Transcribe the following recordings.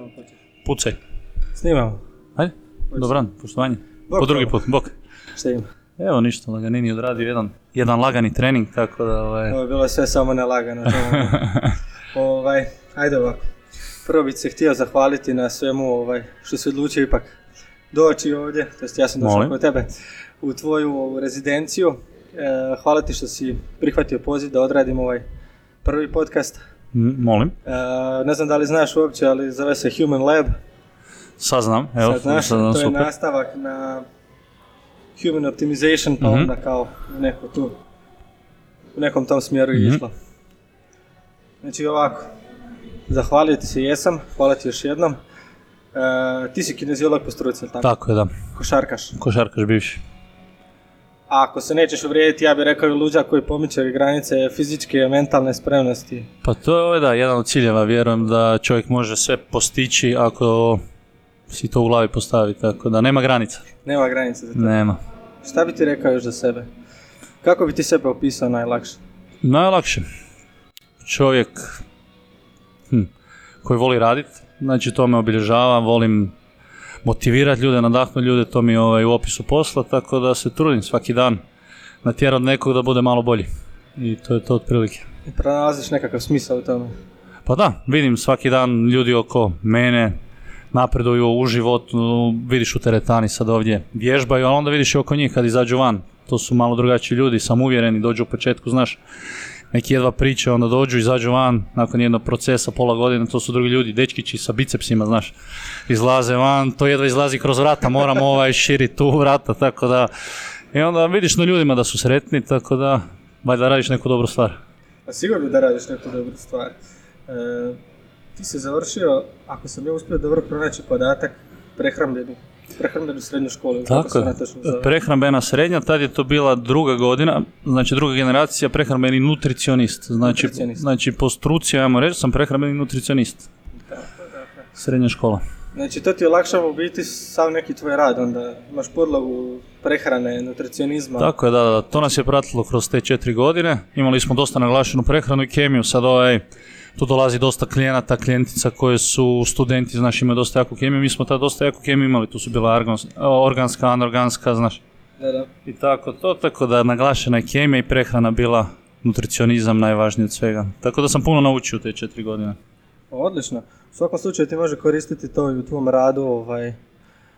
Možemo početi. Pucaj. Snimamo. Ajde, dobran, poštovanje. Bok Po drugi put, bok. Šta ima? Evo ništa, Laganini odradio jedan, jedan lagani trening, tako da ovaj... Ovo je bilo sve samo nelagano. ovaj, ajde ovako. Prvo bih se htio zahvaliti na svemu ovaj, što si odlučio ipak doći ovdje, to jest ja sam došao kod tebe, u tvoju ovu rezidenciju. E, hvala ti što si prihvatio poziv da odradim ovaj prvi podcast. Molim, E, ne znam da li znaš uopće, ali zove se Human Lab. saznam, evo, Sad, znaš, saznam to je super. nastavak na human optimization, pa Mhm. onda kao neko tu, u nekom tom smjeru je Mhm. išlo. Znači ovako, zahvalio ti se jesam, hvala ti još jednom. E, ti si kineziolog po struci, tako? Tako je, da. Košarkaš. Košarkaš bivši. A ako se nećeš uvrijediti, ja bih rekao i luđak koji pomiče granice fizičke i mentalne spremnosti. Pa to je ovaj, da, jedan od ciljeva, vjerujem da čovjek može sve postići ako si to u glavi postavi, tako da nema granica. Nema granice za to. Nema. Šta bi ti rekao još za sebe? Kako bi ti sebe opisao najlakše? Najlakše. Čovjek hm, koji voli raditi, znači to me obilježava, volim motivirati ljude, nadahnuti ljude, to mi je ovaj, u opisu posla, tako da se trudim svaki dan natjerati nekog da bude malo bolji. I to je to otprilike. I pronalaziš nekakav smisao u tome? Pa da, vidim svaki dan ljudi oko mene napreduju u životu, vidiš u teretani sad ovdje vježbaju, ali onda vidiš i oko njih kad izađu van. To su malo drugačiji ljudi, samouvjereni, dođu u početku, znaš, neki jedva priče, onda dođu, izađu van, nakon jednog procesa, pola godine, to su drugi ljudi, dečkići sa bicepsima, znaš, izlaze van, to jedva izlazi kroz vrata, moramo ovaj širiti tu vrata, tako da, i onda vidiš na ljudima da su sretni, tako da, valjda radiš neku dobru stvar. Pa sigurno da radiš neku dobru stvar. E, ti si završio, ako sam ja uspio dobro pronaći podatak, prehrambeni, prehrambenu srednju školu. Tako je. Prehrambena srednja, tad je to bila druga godina, znači druga generacija prehrambeni nutricionist. Znači, Nutricionist. znači po struci, ajmo reći, sam prehrambeni nutricionist. Tako, tako. Srednja škola. Znači to ti olakšava u biti sav neki tvoj rad, onda imaš podlogu prehrane, nutricionizma. Tako je, da, da, to nas je pratilo kroz te četiri godine. Imali smo dosta naglašenu prehranu i kemiju, sad ovaj, tu dolazi dosta klijenata, klijentica koje su studenti, znaš, imaju dosta jaku kemiju, mi smo tad dosta jaku kemiju imali, tu su bila argons- organska, anorganska, znaš, Da, da. I tako to, tako da naglašena je kemija i prehrana bila nutricionizam najvažniji od svega. Tako da sam puno naučio u te četiri godine. Odlično. U svakom slučaju ti može koristiti to i u tvom radu, ovaj,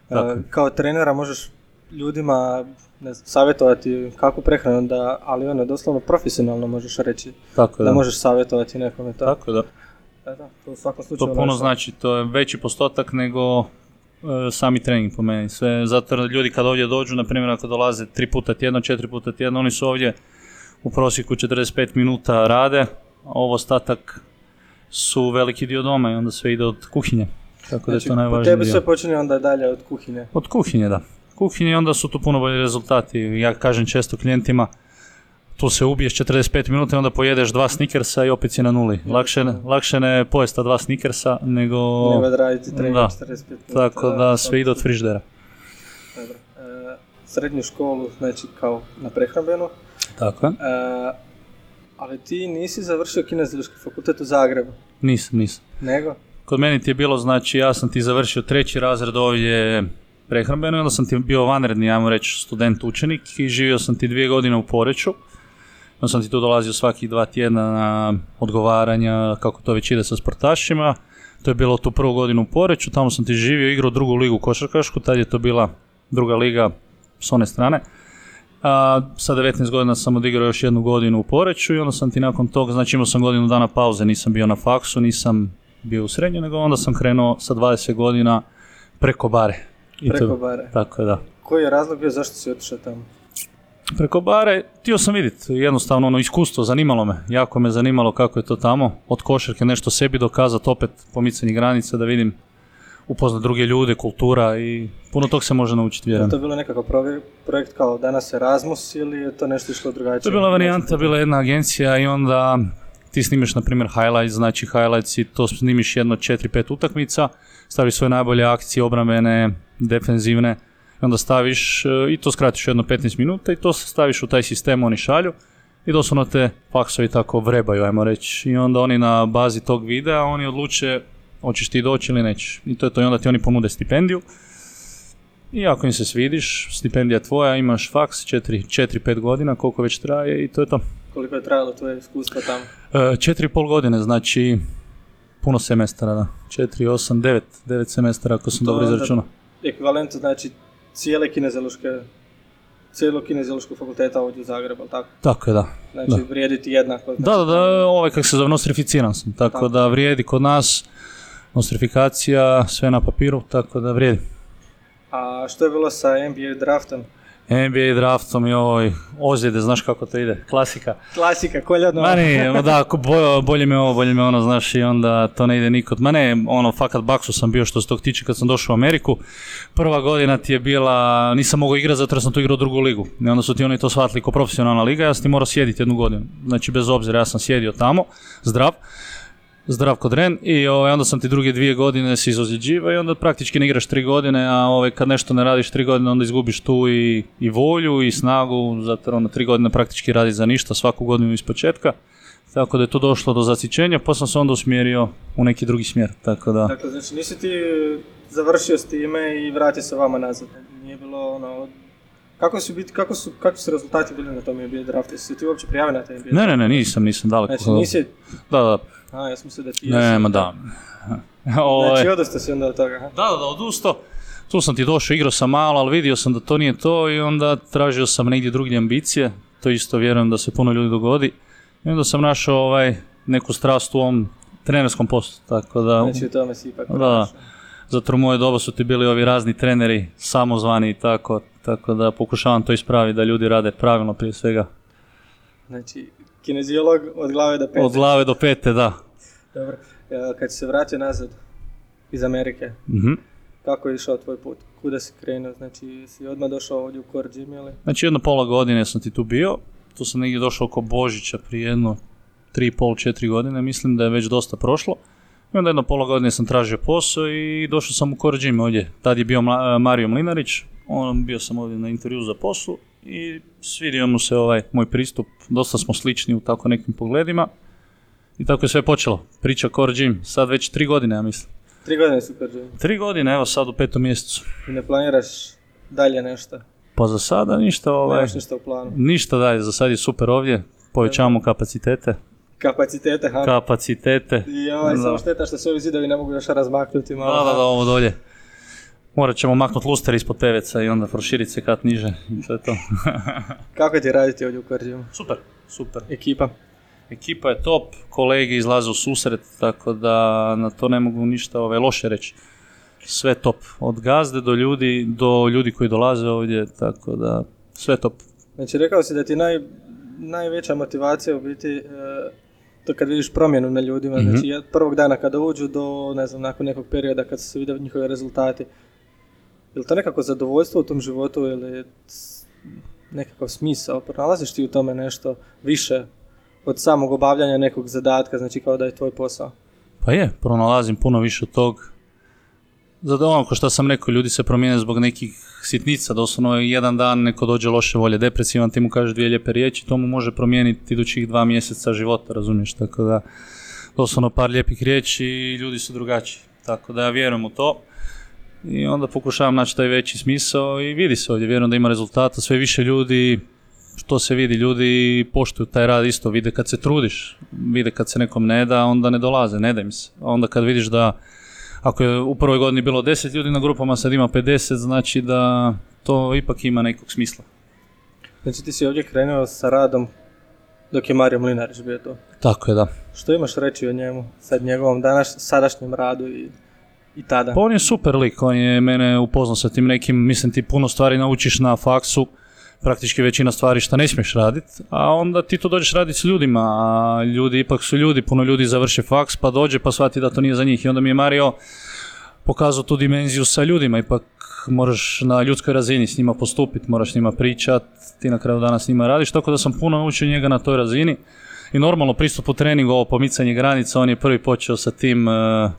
Tako e, kao trenera možeš ljudima ne znam, savjetovati kakvu prehranu, da, ali ono, doslovno profesionalno možeš reći Tako da, da. možeš savjetovati nekome to. Tako da. Da, da, to u svakom slučaju To puno olakšava. znači, to je veći postotak nego e, sami trening po meni. Sve, zato ljudi kad ovdje dođu, na primjer ako dolaze tri puta tjedno, četiri puta tjedno, oni su ovdje u prosjeku 45 minuta rade, a ovo ostatak su veliki dio doma i onda sve ide od kuhinje. Tako da je Znači, to po najvažniji tebi dio. sve počinje onda dalje od kuhinje. Od kuhinje, da. Kuhinje i onda su tu puno bolji rezultati. Ja kažem često klijentima, tu se ubiješ 45 minuta i onda pojedeš dva snikersa i opet si na nuli. Lakše, ne- lakše ne pojesta dva snikersa nego... Da raditi trening Da. 45 minuta. Tako da sve ide od friždera. Dobro. E, srednju školu, znači kao na prehrambenu, Tako je. e, ali ti nisi završio kineziološki fakultet u Zagrebu, Nisam, nisam. nego? Kod meni ti je bilo, znači ja sam ti završio treći razred ovdje prehrambeno onda sam ti bio vanredni, ajmo reći, student učenik i živio sam ti dvije godine u Poreću. Onda sam ti tu dolazio svakih dva tjedna na odgovaranja, kako to već ide sa sportašima. To je bilo tu prvu godinu u Poreću, tamo sam ti živio, igrao drugu ligu košarkašku, tad je to bila druga liga s one strane. A, sa 19 godina sam odigrao još jednu godinu u Poreću i onda sam ti nakon toga, znači imao sam godinu dana pauze, nisam bio na faksu, nisam bio u srednju, nego onda sam krenuo sa 20 godina preko bare. I to- Preko bare. Tako je, da. Koji je razlog bio zašto si otišao tamo? Preko bare, htio sam vidjeti, jednostavno ono iskustvo, zanimalo me, jako me zanimalo kako je to tamo, od košarke nešto sebi dokazati, opet pomicanje granica, da vidim, upoznat druge ljude, kultura i puno tog se može naučiti, Je vjerujem. to bilo nekakav projekt kao danas Erasmus ili je to nešto išlo drugačije? To je bila varijanta, bila je jedna agencija i onda ti snimiš, na primjer, highlights, znači highlights i to snimiš jedno 4-5 utakmica, staviš svoje najbolje akcije, obrambene, defenzivne, i onda staviš, e, i to skratiš jedno 15 minuta i to staviš u taj sistem, oni šalju i doslovno te faksovi tako vrebaju, ajmo reći. I onda oni na bazi tog videa, oni odluče hoćeš ti doći ili nećeš. I to je to, i onda ti oni ponude stipendiju. I ako im se svidiš, stipendija tvoja, imaš faks 4-5 godina, koliko već traje i to je to. Koliko je trajalo tvoje iskustvo tamo? E, Četiri i pol godine, znači puno semestara, da. Četiri, osam, devet, devet semestara ako sam To dobro izračunao. Ekvivalent znači cijele kineziološke cijelog kineziološkog fakulteta ovdje u Zagrebu, ali tako? Tako je, da. Znači, Da. vrijedi ti jednako. Da, da, da, ovaj kak se zove, nostrificiran sam, tako Tako. da vrijedi kod nas, nostrifikacija, sve na papiru, tako da vrijedi. A što je bilo sa NBA draftom? NBA draftom i ovoj ozljede, znaš kako to ide, klasika. Klasika, koljadno. Ma ne, ma da, bolje me ovo, bolje me ono, znaš, i onda to ne ide nikod. Ma ne, ono, fakat baksu sam bio što se tog tiče kad sam došao u Ameriku. Prva godina ti je bila, nisam mogao igrati zato jer sam tu igrao drugu ligu. I onda su ti oni to shvatili kao profesionalna liga, ja sam ti morao sjediti jednu godinu. Znači, bez obzira, ja sam sjedio tamo, zdrav. Zdrav kod Ren i ovaj, onda sam ti druge dvije godine si izozljeđiva i onda praktički ne igraš tri godine, a ovaj, kad nešto ne radiš tri godine onda izgubiš tu i, i volju i snagu, zato ono tri godine praktički radi za ništa, svaku godinu iz početka. Tako da je to došlo do zasićenja, pa sam se onda usmjerio u neki drugi smjer, tako da... Dakle, znači nisi ti završio s time i vratio se vama nazad. Nije bilo ono... Kako su, biti, kako su, kakvi su rezultati bili na tom NBA draftu? Jesi se ti uopće prijavio na taj NBA Ne, ne, ne, nisam, nisam daleko. Znači nisi... Da, da, A, ja sam mislio da ti ne, ma da. Ovaj- Znači, odostao si onda od toga, ha? Da, da, da, odustao. Tu sam ti došao, igrao sam malo, ali vidio sam da to nije to i onda tražio sam negdje drugdje ambicije. To isto vjerujem da se puno ljudi dogodi. I onda sam našao ovaj, neku strast u ovom trenerskom poslu, tako da... Znači, u tome si ipak Da. pronašao. Zato u moje doba su ti bili ovi razni treneri, samozvani i tako, tako da pokušavam to ispraviti, da ljudi rade pravilno prije svega. Znači, kineziolog od glave do pete. Od glave do pete, da. Dobro. E, Kad si se vratio nazad iz Amerike, Mhm. kako je išao tvoj put? Kuda si krenuo? Znači, si odmah došao ovdje u Core Gym, ili? Znači jedno pola godine sam ti tu bio, tu sam negdje došao oko Božića prije jedno tri pol, četiri godine, mislim da je već dosta prošlo. I onda jedno pola godine sam tražio posao i došao sam u Core Gym ovdje. Tad je bio Mla- Mario Mlinarić, on, bio sam ovdje na intervju za poslu i svidio mu se ovaj moj pristup, dosta smo slični u tako nekim pogledima. I tako je sve počelo. Priča Core Gym, sad već tri godine, ja mislim. Tri godine si Core Gymu. Tri godine, evo sad u petom mjesecu. I ne planiraš dalje nešto? Pa za sada ništa, ovaj, Nemaš ništa u planu? ništa dalje, za sad je super ovdje, povećavamo kapacitete. Kapacitete, ha? kapacitete. I ovaj, samo šteta što se ovi zidovi ne mogu još razmaknuti malo. Da, da, da, ovo dolje. Morat ćemo maknuti luster ispod peveca i onda proširiti se kat niže. I to je to. Kako ti raditi ovdje u Gymu? super, super. Ekipa? Ekipa je top, kolege izlaze u susret, tako da na to ne mogu ništa ove, loše reći. Sve top, od gazde do ljudi, do ljudi koji dolaze ovdje, tako da sve top. Znači, rekao si da ti naj, najveća motivacija u biti e, to kad vidiš promjenu na ljudima, Mhm. znači od prvog dana kada uđu do, ne znam, nakon nekog perioda kad se vide njihovi rezultati. Je li to nekako zadovoljstvo u tom životu ili nekakav smisao? Pronalaziš ti u tome nešto više od samog obavljanja nekog zadatka, znači kao da je tvoj posao? Pa je, pronalazim puno više od tog. Zato ono ko što sam rekao, ljudi se promijene zbog nekih sitnica, doslovno jedan dan neko dođe loše volje, depresivan, ti mu kažeš dvije lijepe riječi, to mu može promijeniti idućih dva mjeseca života, razumiješ, tako da doslovno par lijepih riječi i ljudi su drugačiji, tako da ja vjerujem u to. I onda pokušavam naći taj veći smisao i vidi se ovdje, vjerujem da ima rezultata, sve više ljudi što se vidi, ljudi poštuju taj rad isto, vide kad se trudiš, vide kad se nekom ne da, onda ne dolaze, ne da im se. Onda kad vidiš da, ako je u prvoj godini bilo 10 ljudi na grupama, sad ima 50, znači da to ipak ima nekog smisla. Znači ti si ovdje krenuo sa radom dok je Mario Mlinarić bio tu. Tako je, da. Što imaš reći o njemu, sad njegovom danas, sadašnjem radu i, i tada? Pa on je super lik, on je mene upoznao sa tim nekim, mislim ti puno stvari naučiš na faksu, praktički većina stvari što ne smiješ raditi, a onda ti to dođeš raditi s ljudima, a ljudi ipak su ljudi, puno ljudi završe faks pa dođe pa shvati da to nije za njih. I onda mi je Mario pokazao tu dimenziju sa ljudima, ipak moraš na ljudskoj razini s njima postupiti, moraš s njima pričat, ti na kraju dana s njima radiš, tako da sam puno naučio njega na toj razini. I normalno pristup u treningu, ovo pomicanje granica, on je prvi počeo sa tim uh,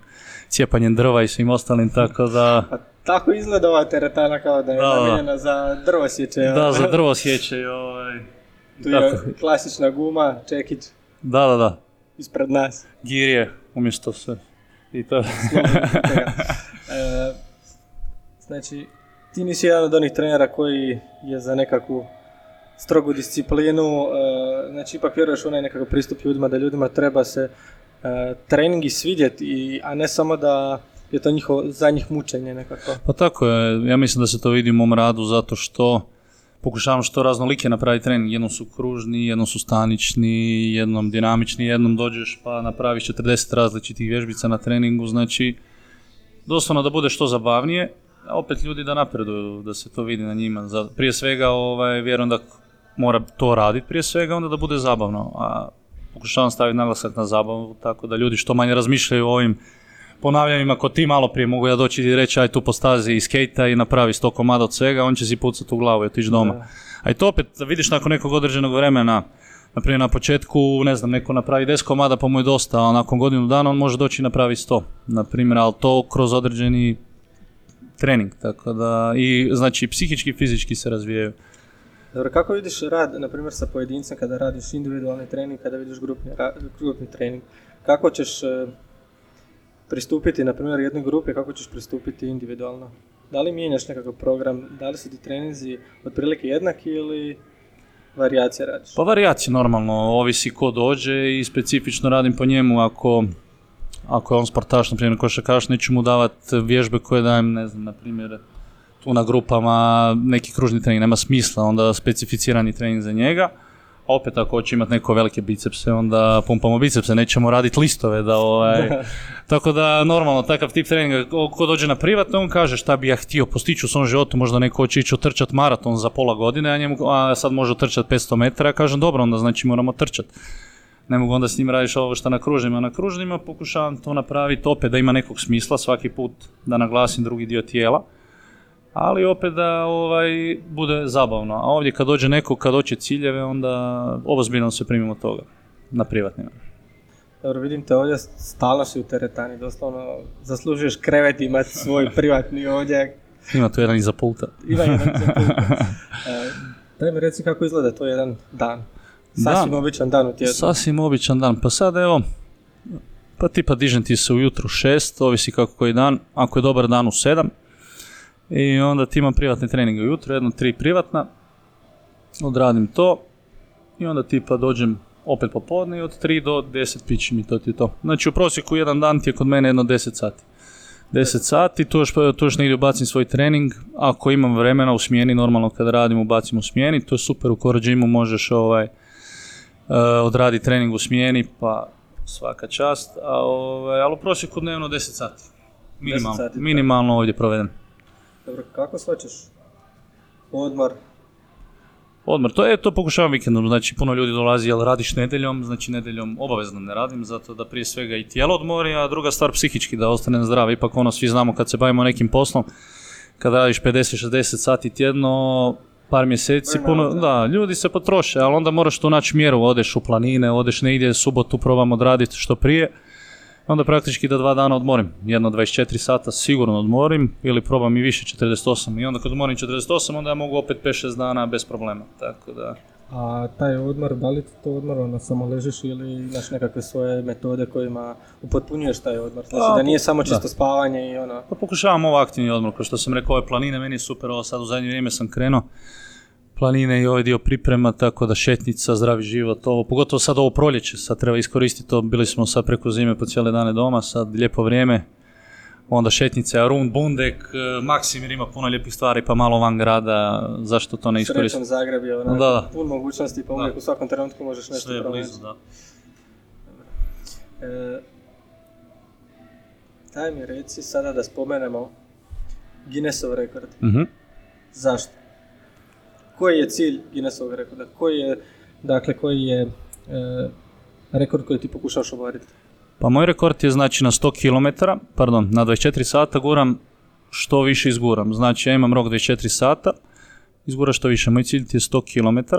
cijepanjem drva i svim ostalim, tako da... Tako izgleda ova teretana kao da je namijenjena za drvo sječe. Da, za drvo sjeće ovaj... Tu tako. je klasična guma, čekić Da, da, da. ispred nas. Gir je umjesto sve. I to... e, znači, ti nisi jedan od onih trenera koji je za nekakvu strogu disciplinu, e, znači ipak vjeruješ u onaj nekakav pristup ljudima, da ljudima treba se e, treningi svidjeti, a ne samo da je to njihovo, za njih mučenje nekako. Pa tako je, ja mislim da se to vidi u mom radu zato što pokušavam što raznolike napraviti trening. Jednom su kružni, jednom su stanični, jednom dinamični, jednom dođeš pa napraviš 40 različitih vježbica na treningu, znači doslovno da bude što zabavnije, a opet ljudi da napreduju, da se to vidi na njima. Prije svega ovaj, vjerujem da mora to raditi prije svega, onda da bude zabavno, a pokušavam staviti naglasak na zabavu, tako da ljudi što manje razmišljaju o ovim ponavljanjima, ako ti malo prije mogu ja doći i reći aj tu po stazi i skejta i napravi sto komada od svega, on će si pucati u glavu i otići doma. A i to opet vidiš nakon nekog određenog vremena, na primjer na početku, ne znam, neko napravi 10 komada pa mu je dosta, a nakon godinu dana on može doći i napravi 100. Na primjer, ali to kroz određeni trening, tako da i znači psihički i fizički se razvijaju. Dobro, kako vidiš rad, na primjer, sa pojedincem kada radiš individualni trening, kada vidiš grupni, grupni trening? Kako ćeš e, pristupiti, na primjer, jednoj grupi, kako ćeš pristupiti individualno? Da li mijenjaš nekakav program, da li su ti treninzi otprilike jednaki ili varijacije radiš? Pa varijacije normalno, ovisi ko dođe i specifično radim po njemu ako ako je on sportaš, na primjer košarkaš, neću mu davati vježbe koje dajem, ne znam, na primjer, tu na grupama, neki kružni trening, nema smisla, onda specificirani trening za njega. A opet ako hoće imati neko velike bicepse, onda pumpamo bicepse, nećemo raditi listove da ovaj... Tako da normalno takav tip treninga, ko dođe na privatno, on kaže šta bi ja htio postići u svom životu, možda neko hoće ići otrčati maraton za pola godine, a, njemu, a sad može otrčati 500 metara, ja kažem dobro, onda znači moramo trčati ne mogu onda s njim radiš ovo što na kružnima. Na kružnima pokušavam to napraviti opet da ima nekog smisla svaki put da naglasim drugi dio tijela, ali opet da ovaj, bude zabavno. A ovdje kad dođe neko, kad doće ciljeve, onda obozbiljno se primimo toga na privatnima. Dobro, vidim te ovdje, stalno si u teretani, doslovno zaslužuješ krevet imati svoj privatni ovdje. Ima tu jedan iza pulta. Ima jedan iza pulta. E, daj mi reci kako izgleda to jedan dan. Sasvim običan dan u tjednu. Sasvim običan dan. Pa sad evo, pa tipa dižem ti se ujutro šest, ovisi kako koji dan, ako je dobar dan u sedam. I onda ti imam privatne treninge ujutro, jedno tri privatna, odradim to i onda tipa dođem opet popodne i od 3 do 10 pići mi to ti to. Znači u prosjeku jedan dan ti je kod mene jedno 10 sati. 10 sati, tu još, tu još negdje ubacim svoj trening, ako imam vremena u smjeni, normalno kada radim ubacim u smjeni, to je super, u Core možeš ovaj, uh, odradi trening u smjeni, pa svaka čast, a, ovaj, ali u prosjeku dnevno 10 sati. Minimalno, 10 sati, minimalno ovdje provedem. Dobro, kako svačeš? Odmor? Odmor, to je, to pokušavam vikendom, znači puno ljudi dolazi, jel radiš nedjeljom, znači nedjeljom obavezno ne radim, zato da prije svega i tijelo odmori, a druga stvar psihički, da ostane zdrav, ipak ono svi znamo kad se bavimo nekim poslom, kad radiš 50-60 sati tjedno, par mjeseci, puno, da, ljudi se potroše, ali onda moraš tu naći mjeru, odeš u planine, odeš negdje, subotu probam odraditi što prije, onda praktički da dva dana odmorim, jedno 24 sata sigurno odmorim, ili probam i više 48, i onda kad odmorim 48, onda ja mogu opet 5-6 dana bez problema, tako da... A taj odmor, da li ti to odmor ono samo ležiš ili imaš nekakve svoje metode kojima upotpunjuješ taj odmor? Znači da nije samo čisto spavanje i ono... Pa pokušavam ovo aktivni odmor, kao što sam rekao, ove planine, meni je super, ovo sad u zadnje vrijeme sam krenuo planine i ovaj dio priprema, tako da šetnica, zdravi život, ovo, pogotovo sad ovo proljeće, sad treba iskoristiti to, bili smo sad preko zime po cijele dane doma, sad lijepo vrijeme, onda šetnice, Arun, Bundek, e, Maksimir ima puno lijepih stvari, pa malo van grada, zašto to ne iskoristiti? Srećan Zagreb je onako, da. pun mogućnosti, pa uvijek u svakom trenutku možeš nešto Sve je blizu, da. E, daj mi reci sada da spomenemo Guinnessov rekord. Mhm. Zašto? Koji je cilj Guinnessovog rekorda? Koji je, dakle, koji je e, rekord koji ti pokušaš obaviti? Pa moj rekord je znači na 100 km, pardon, na 24 sata guram što više izguram. Znači ja imam rok 24 sata, izgura što više. Moj cilj ti je 100 km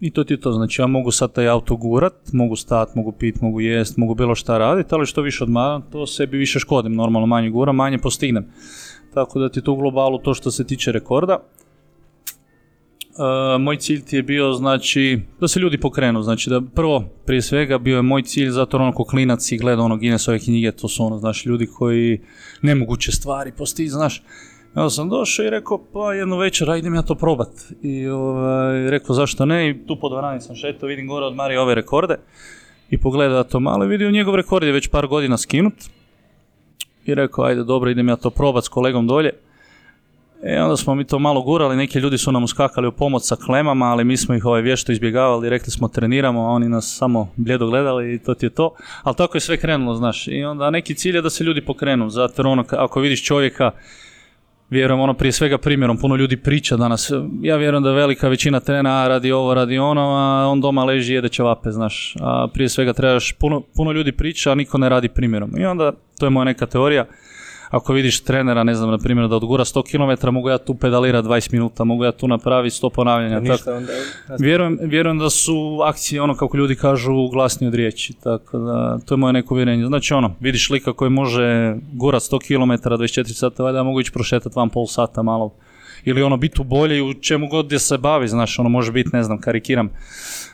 i to ti je to. Znači ja mogu sad taj auto gurat, mogu stat, mogu pit, mogu jest, mogu bilo šta raditi, ali što više odmaram, to sebi više škodim. Normalno manje guram, manje postignem. Tako da ti to u globalu to što se tiče rekorda. Uh, moj cilj ti je bio, znači, da se ljudi pokrenu, znači da prvo, prije svega, bio je moj cilj, zato ono ko klinac i gleda ono Guinnessove knjige, to su ono, znaš, ljudi koji nemoguće stvari postići, znaš. Onda sam došao i rekao, pa jednu večer, a idem ja to probat. I ovaj, rekao, zašto ne, i tu po dvorani sam šetao, vidim gore od Marije ove rekorde. I pogleda to malo i vidio njegov rekord je već par godina skinut. I rekao, ajde dobro, idem ja to probat s kolegom dolje. E, onda smo mi to malo gurali, neki ljudi su nam uskakali u pomoć sa klemama, ali mi smo ih ovaj vješto izbjegavali, rekli smo treniramo, a oni nas samo bljedo gledali i to ti je to. Ali tako je sve krenulo, znaš. I onda neki cilj je da se ljudi pokrenu, zato ono, ako vidiš čovjeka, vjerujem ono prije svega primjerom, puno ljudi priča danas, ja vjerujem da velika većina trena radi ovo, radi ono, a on doma leži i jede ćevape, znaš. A prije svega trebaš, puno, puno ljudi priča, a niko ne radi primjerom. I onda, to je moja neka teorija, ako vidiš trenera, ne znam, na primjer, da odgura 100 km, mogu ja tu pedalirati 20 minuta, mogu ja tu napraviti 100 ponavljanja. Ništa onda, vjerujem, vjerujem da su akcije, ono kako ljudi kažu, glasnije od riječi, tako da, to je moje neko uvjerenje. Znači ono, vidiš lika koji može gurat 100 km, 24 sata, valjda mogu ići prošetati vam pol sata malo. Ili ono, biti u bolji u čemu god gdje se bavi, znaš, ono može biti, ne znam, karikiram,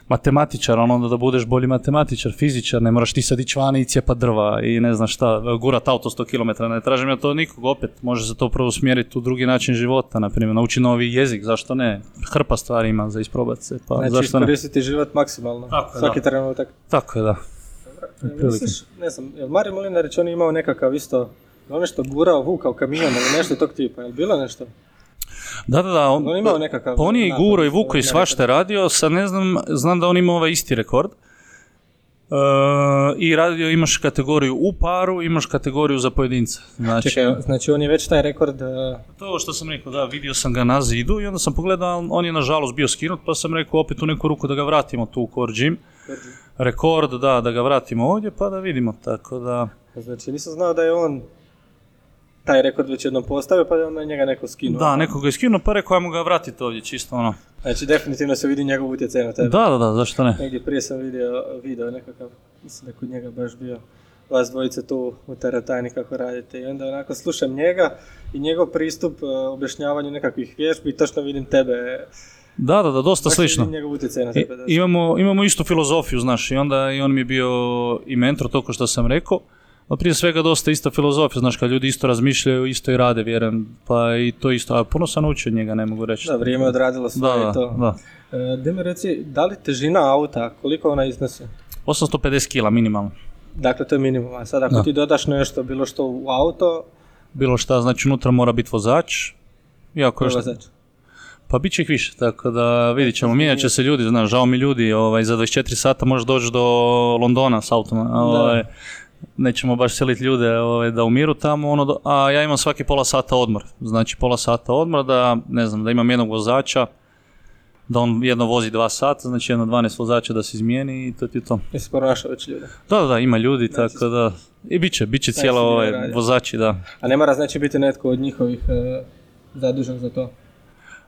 matematičar, ono onda da budeš bolji matematičar, fizičar, ne moraš ti sad ići vani i cijepat drva i ne znam šta, gurat auto 100 km, ne tražim ja to nikog, opet može se to prvo usmjeriti u drugi način života, na primjer, nauči novi jezik, zašto ne, hrpa stvari ima za isprobati se, pa znači, zašto ne. iskoristiti život maksimalno, Tako je, svaki da. trenutak. Tako je, da. Misliš, ne znam, jel Mario Molinarić on je imao nekakav isto, on nešto gurao, vukao kamion ili nešto tog tipa, jel bilo nešto? Da, da, da. On, On imao nekakav pa on je i guro i vuko i svašta radio, sad ne znam, znam da on ima ovaj isti rekord. E, I radio imaš kategoriju u paru, imaš kategoriju za pojedinca. Znači, Čekaj, znači on je već taj rekord, uh, to što sam rekao, da, vidio sam ga na zidu i onda sam pogledao, on je nažalost bio skinut, pa sam rekao opet u neku ruku da ga vratimo tu u Core Gym. Rekord, da, da ga vratimo ovdje, pa da vidimo, tako da... znači nisam znao da je on taj rekord već jednom postavio, pa je onda njega neko skinuo. Da, neko ga je skinuo, pa rekao ajmo ga vratiti ovdje, čisto ono. Znači definitivno se vidi njegov utjecaj na tebe. Da, da, da, zašto ne? Negdje prije sam vidio video nekakav, mislim da kod njega baš bio vas dvojice tu u teretani kako radite i onda onako slušam njega i njegov pristup uh, objašnjavanju nekakvih vježbi i točno vidim tebe. Da, da, da, dosta slično. na tebe. imamo, imamo istu filozofiju, znaš, i onda i on mi je bio i mentor, to ko što sam rekao, ali prije svega dosta ista filozofija, znaš, kad ljudi isto razmišljaju, isto i rade, vjerujem, pa i to isto, a puno sam naučio njega, ne mogu reći. Da, vrijeme je odradilo svoje da, i to. da. E, da mi reci, da li težina auta, koliko ona iznosi? 850 kila minimalno. Dakle, to je minimum. A sad ako Da. ti dodaš nešto, bilo što u auto, Bilo šta, znači unutra mora biti vozač, iako još, vozač. pa bit će ih više, tako da vidit ćemo, mijenjat će se ljudi, znaš, žao mi ljudi, ovaj, za 24 sata možeš doći do Londona s autom, ovaj, nećemo baš seliti ljude ovaj, da umiru tamo, ono, a ja imam svaki pola sata odmor, znači pola sata odmor da, ne znam, da imam jednog vozača, da on jedno vozi dva sata, znači jedno 12 vozača da se izmijeni i to ti je to. Jesi pronašao već ljude. Da, da, ima ljudi, tako da, i bit će, bit će cijelo si dio ovaj, vozači, da. A ne mora znači biti netko od njihovih e, zadužen za to.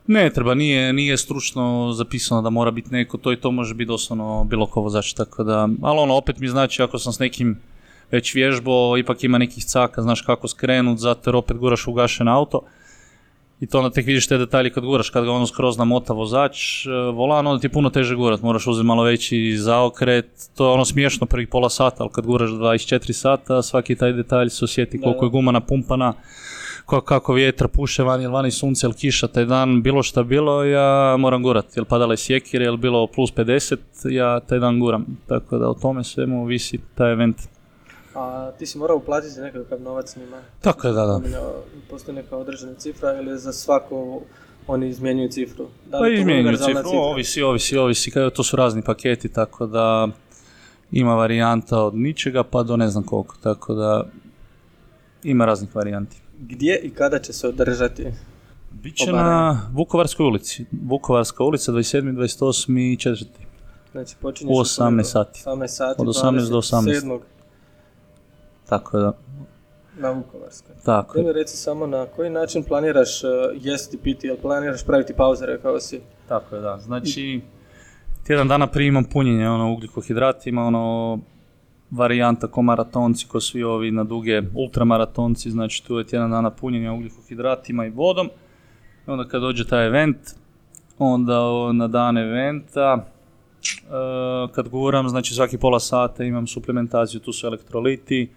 Ne treba, nije, nije stručno zapisano da mora biti neko, to i to može biti doslovno bilo ko vozač, tako da, ali ono, opet mi znači ako sam s nekim već vježbo, ipak ima nekih caka, znaš kako skrenut, zato jer opet guraš ugašen auto. I to onda tek vidiš te detalje kad guraš, kad ga ono skroz namota vozač, e, volan, onda ti je puno teže gurat, moraš uzeti malo veći zaokret, to je ono smiješno prvih pola sata, ali kad guraš 24 sata, svaki taj detalj se osjeti Da, koliko je guma napumpana, kako, vjetar puše vani, ili vani sunce, ili kiša taj dan, bilo šta bilo, ja moram gurat. Jel padale sjekire, jel bilo plus 50, ja taj dan guram. Tako da o tome svemu visi taj event. A ti si morao uplatiti nekakav novac njima. Tako je, da, da. Postoji neka određena cifra ili za svako oni izmjenjuju cifru? Da Pa li to izmjenjuju cifru, ovisi, ovisi, ovisi, kada to su razni paketi, tako da ima varijanta od ničega pa do ne znam koliko, tako da ima raznih varijanti. Gdje i kada će se održati? Biće Obaranje. na Vukovarskoj ulici. Vukovarska ulica 27. 28. i 4. Znači počinje U 18 sati. 18 sati. Od 18 do 18. 27. Tako da, na Vukovarskoj. tako je. reci samo na koji način planiraš uh, jesti, piti, jel planiraš praviti pauze, rekao si. Tako je, da. Znači, tjedan dana prije imam punjenje ono, ugljikohidratima, ono, varijanta ko maratonci, ko svi ovi na duge ultramaratonci, znači tu je tjedan dana punjenja ugljikohidratima i vodom. I onda kad dođe taj event, onda na dan eventa, e, kad guram, znači svaki pola sata imam suplementaciju, tu su elektroliti,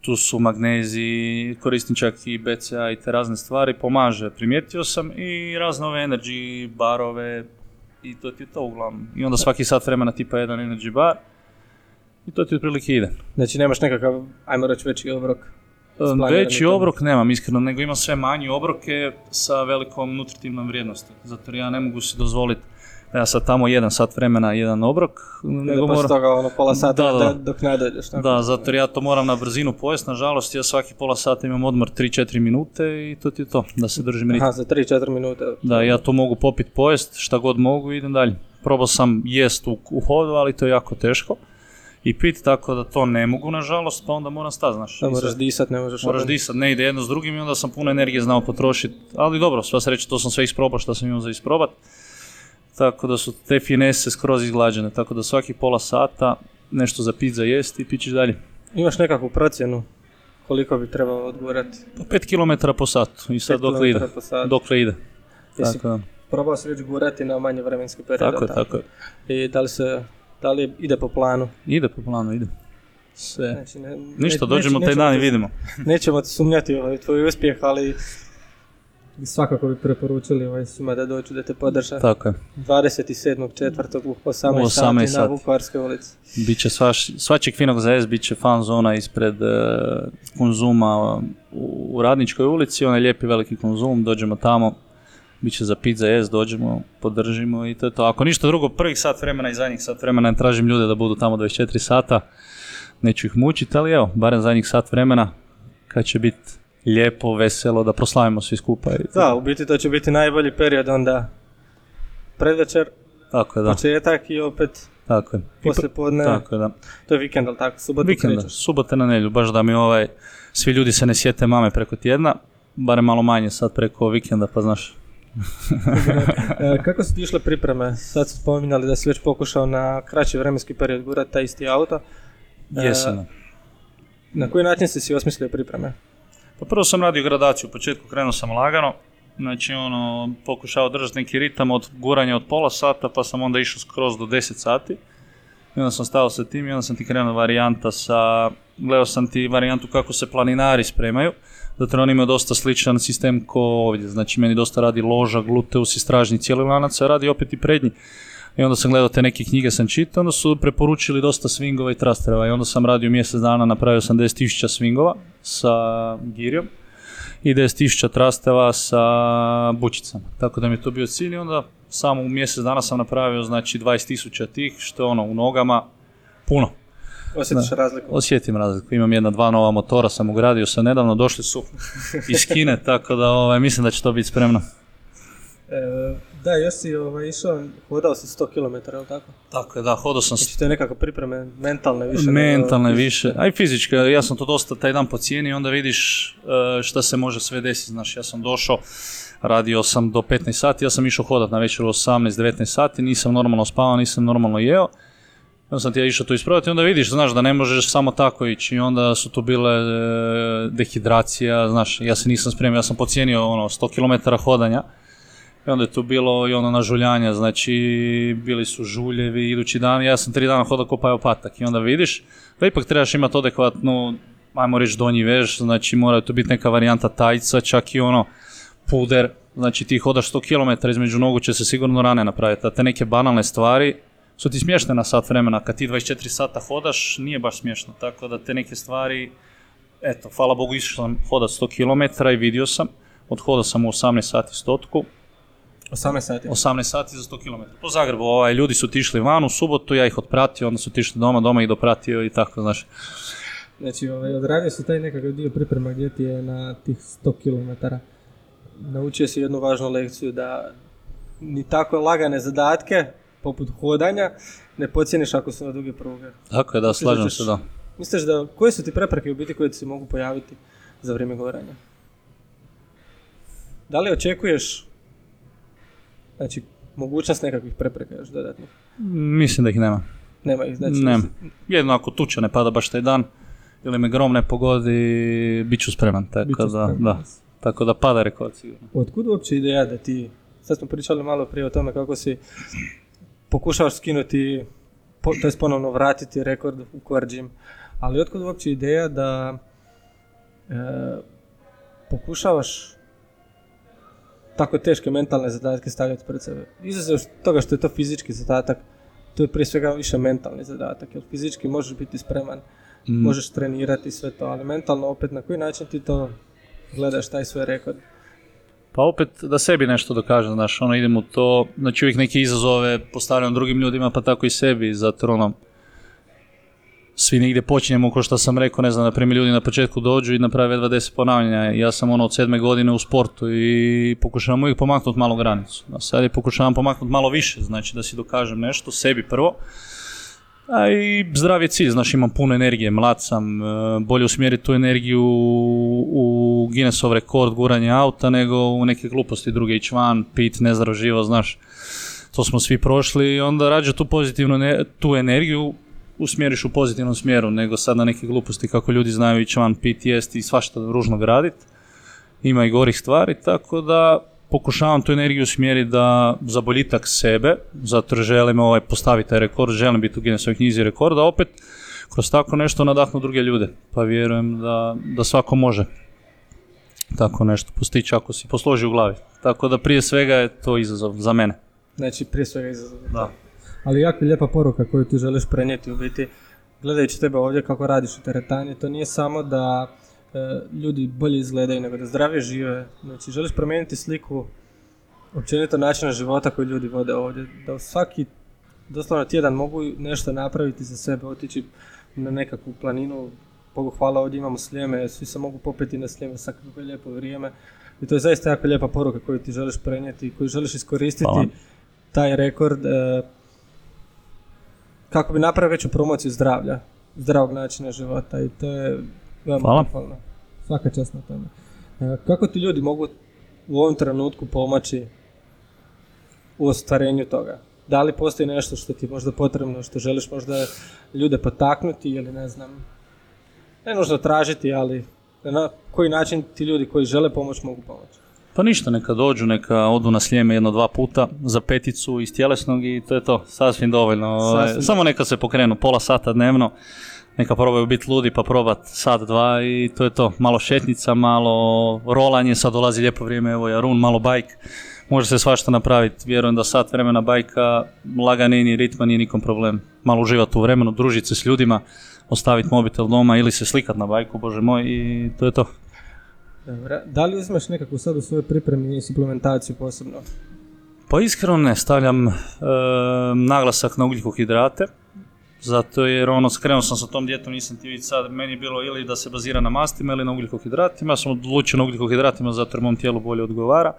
tu su magneziji, koristim čak i BCA i te razne stvari, pomaže, primijetio sam i razne ove energy barove i to ti je to uglavnom. I onda svaki sat vremena tipa jedan energy bar i to ti otprilike ide. Znači nemaš nekakav, ajmo reći, veći obrok. Isplanirani Veći obrok nemam iskreno, nego imam sve manji obroke sa velikom nutritivnom vrijednosti. Zato jer ja ne mogu si dozvoliti ja sad tamo jedan sat vremena jedan obrok, Nego posle moram... toga ono pola sata Da, da, da. dok ne dođeš. Da, zato ja to moram na brzinu pojest, nažalost ja svaki pola sata imam odmor 3-4 minute i to ti je to, da se držim ritma. Aha, za 3-4 minute. Da, ja to mogu popit pojest, šta god mogu i idem dalje. Probao sam jest u, u hodu, ali to je jako teško. I pit, tako da to ne mogu, nažalost, pa onda moram stati, znaš. Da moraš disat, ne možeš... Moraš disat, ne ide jedno s drugim i onda sam puno energije znao potrošiti. Ali dobro, sva sreća, to sam sve isprobao što sam imao za isprobat. Tako da su te finese skroz izglađene, tako da svaki pola sata nešto za pit za jest i pićeš dalje. Imaš nekakvu procjenu koliko bi trebao odgurati? Po 5 km po satu i sad dokle ide. Dokle ide. Tako. Probao si već gurati na manje vremenski period. tako je, tako je. I da li se, da li ide po planu? Ide po planu, ide. Sve. Znači, ne, Ništa, ne- dođemo taj dan i vidimo. Nećemo ti sumnjati ovaj tvoj uspjeh, ali svakako bi preporučili ovaj svima da dođu da te podrže. Tako je. 27.4. u 18, U 18 sati na. Vukovarskoj ulici. Biće svačeg finog za jest, bit će fan zona ispred e, konzuma u, u Radničkoj ulici, onaj lijepi veliki konzum, dođemo tamo, bit će za pit za jest, dođemo, podržimo i to je to. Ako ništa drugo, prvih sat vremena i zadnjih sat vremena tražim ljude da budu tamo 24 sata, neću ih mučiti, ali evo, barem zadnjih sat vremena, kad će biti lijepo, veselo, da proslavimo svi skupa. I Da, u biti to će biti najbolji period onda predvečer, Tako je, da. početak i opet Tako je. Poslije podne. Tako je, da. To je vikend, ali tako? Subota Vikenda, subota na nedjelju, baš da mi ovaj, svi ljudi se ne sjete mame preko tjedna, barem malo manje sad preko vikenda, pa znaš. E, kako su ti išle pripreme? Sad su spominjali da si već pokušao na kraći vremenski period gurati taj isti auto. E, Jesam. Na koji način si si osmislio pripreme? Pa prvo sam radio gradaciju, u početku krenuo sam lagano, znači ono, pokušao držati neki ritam od guranja od pola sata, pa sam onda išao skroz do 10 sati. I onda sam stao sa tim i onda sam ti krenuo varijanta sa, gledao sam ti varijantu kako se planinari spremaju, zato oni imaju dosta sličan sistem ko ovdje, znači meni dosta radi loža, gluteus i stražnji cijeli lanac, radi opet i prednji. I onda sam gledao te neke knjige sam čitao, onda su preporučili dosta swingova i trasterova i onda sam radio mjesec dana, napravio sam 10.000 swingova sa girijom i 10.000 trasteva sa bučicama. Tako da mi je to bio cilj i onda samo u mjesec dana sam napravio znači 20.000 tih, što je ono u nogama puno. Osjetiš razliku? Osjetim razliku, imam jedna dva nova motora, sam ugradio sam nedavno, došli su iz Kine, tako da ovaj, mislim da će to biti spremno. E, da, još si ovaj, išao, hodao si 100 km, je li tako? Tako je, da, hodao sam Znači to je nekako pripreme mentalne više. nego mentalne fizičke. više, a i fizičke, ja sam to dosta taj dan pocijenio i onda vidiš e, šta se može sve desiti, znaš, ja sam došao, radio sam do 15 sati, ja sam išao hodat na večer u 18-19 sati, nisam normalno spavao, nisam normalno jeo, onda sam ti ja išao to ispraviti i onda vidiš, znaš, da ne možeš samo tako ići i onda su tu bile e, dehidracija, znaš, ja se nisam spremio, ja sam pocijenio ono 100 km hodanja, i onda je tu bilo i ono nažuljanja, znači bili su žuljevi idući dan, ja sam tri dana hodao ko patak i onda vidiš da ipak trebaš imati adekvatnu, ajmo reći donji vež, znači mora tu biti neka varijanta tajca, čak i ono puder, znači ti hodaš 100 km između nogu će se sigurno rane napraviti, a te neke banalne stvari su ti smiješne na sat vremena, kad ti 24 sata hodaš nije baš smiješno, tako da te neke stvari, eto, hvala Bogu išao sam hodat 100 km i vidio sam, odhodao sam u 18 sati stotku, 18 sati. 18 sati za 100 km. Po Zagrebu, ovaj, ljudi su otišli van u subotu, ja ih otpratio, onda su otišli doma, doma ih dopratio i tako, znaš. Znači, ovaj, odradio si taj nekakav dio priprema gdje ti je na tih 100 km. Naučio si jednu važnu lekciju da ni tako lagane zadatke, poput hodanja, ne pocijeniš ako su na duge pruge. Tako je, da, slažem se, da. Misliš da, koje su ti prepreke u biti koje ti se mogu pojaviti za vrijeme goranja? Da li očekuješ, znači, mogućnost nekakvih prepreka još dodatnih? Mislim da ih nema. Nema ih, znači... Nema. Jedno ako tuča ne pada baš taj dan, ili me grom ne pogodi, bit ću spreman, tako Bit ću da, spreman. da. Tako da pada rekord sigurno. Otkud uopće ideja da ti sad smo pričali malo prije o tome kako si pokušavaš skinuti, po, to jest ponovno vratiti rekord u Core Gym. Ali otkud uopće ideja da e, pokušavaš tako teške mentalne zadatke stavljati pred sebe. Izazov toga što je to fizički zadatak, to je prije svega više mentalni zadatak, jer fizički možeš biti spreman, Mm. možeš trenirati sve to, ali mentalno opet na koji način ti to gledaš taj svoj rekord. Pa opet da sebi nešto dokažem, znaš, ono idem u to, znači uvijek neke izazove postavljam drugim ljudima, pa tako i sebi, zato ono, svi negdje počinjemo, kao što sam rekao, ne znam, na primjer ljudi na početku dođu i naprave 20 ponavljanja, ja sam ono od sedme godine u sportu i pokušavam uvijek pomaknuti malo granicu, a sad je pokušavam pomaknuti malo više, znači da si dokažem nešto, sebi prvo, a i zdrav je cilj, znaš, imam puno energije, mlad sam, e, bolje usmjeriti tu energiju u Guinnessov rekord guranje auta nego u neke gluposti druge ići van, pit, nezdrav život, znaš. To smo svi prošli i onda rađe tu pozitivnu tu energiju usmjeriš u pozitivnom smjeru, nego sad na neke gluposti kako ljudi znaju ići van, jesti i svašta ružno gradit. Ima i gorih stvari, tako da pokušavam tu energiju usmjeriti da za boljitak sebe, zato želim ovaj, postaviti taj rekord, želim biti u Guinnessovoj knjizi rekorda, opet kroz tako nešto nadahnu druge ljude, pa vjerujem da, da svako može tako nešto postići ako si posloži u glavi. Tako da prije svega je to izazov za mene. Znači, prije svega izazov. Da. Ali jako lijepa poruka koju ti želiš prenijeti u biti, gledajući tebe ovdje kako radiš u teretani, to nije samo da e, ljudi bolje izgledaju, nego da zdravije žive. Znači, želiš promijeniti sliku općenito načina života koji ljudi vode ovdje, da svaki doslovno tjedan mogu nešto napraviti za sebe, otići na nekakvu planinu, Bogu hvala ovdje imamo slijeme, svi se mogu popeti na slijeme, sad kako je lijepo vrijeme. I to je zaista jako lijepa poruka koju ti želiš prenijeti, koju želiš iskoristiti Hvala. taj rekord e, kako bi napravio veću promociju zdravlja, zdravog načina života i to je veoma Hvala. pohvalno. Svaka čast na tome. E, kako ti ljudi mogu u ovom trenutku pomoći u ostvarenju toga? Da li postoji nešto što ti je možda potrebno, što želiš možda ljude potaknuti ili ne znam, ne nužno tražiti, ali na koji način ti ljudi koji žele pomoć mogu pomoći? Pa ništa, neka dođu, neka odu na slijeme jedno, dva puta za peticu iz tjelesnog i to je to, sasvim dovoljno. Ovaj, Sasvim Samo neka se pokrenu pola sata dnevno, neka probaju biti ludi pa probat sat, dva i to je to. Malo šetnica, malo rolanje, sad dolazi lijepo vrijeme, evo Jarun, malo bajk. Može se svašta napraviti, vjerujem da sat vremena bajka, laganini ritma nije nikom problem. Malo uživati u vremenu, družiti se s ljudima, ostaviti mobitel doma ili se slikat na bajku, bože moj, i to je to. Da li uzmeš nekakvu sad u svojoj pripremi suplementaciju posebno? Pa iskreno ne, stavljam e, naglasak na ugljikohidrate, zato jer ono, skrenuo sam sa tom dijetom, nisam ti vidjeti sad, meni je bilo ili da se bazira na mastima ili na ugljikohidratima, ja sam odlučio na ugljikohidratima zato jer mom tijelu bolje odgovara.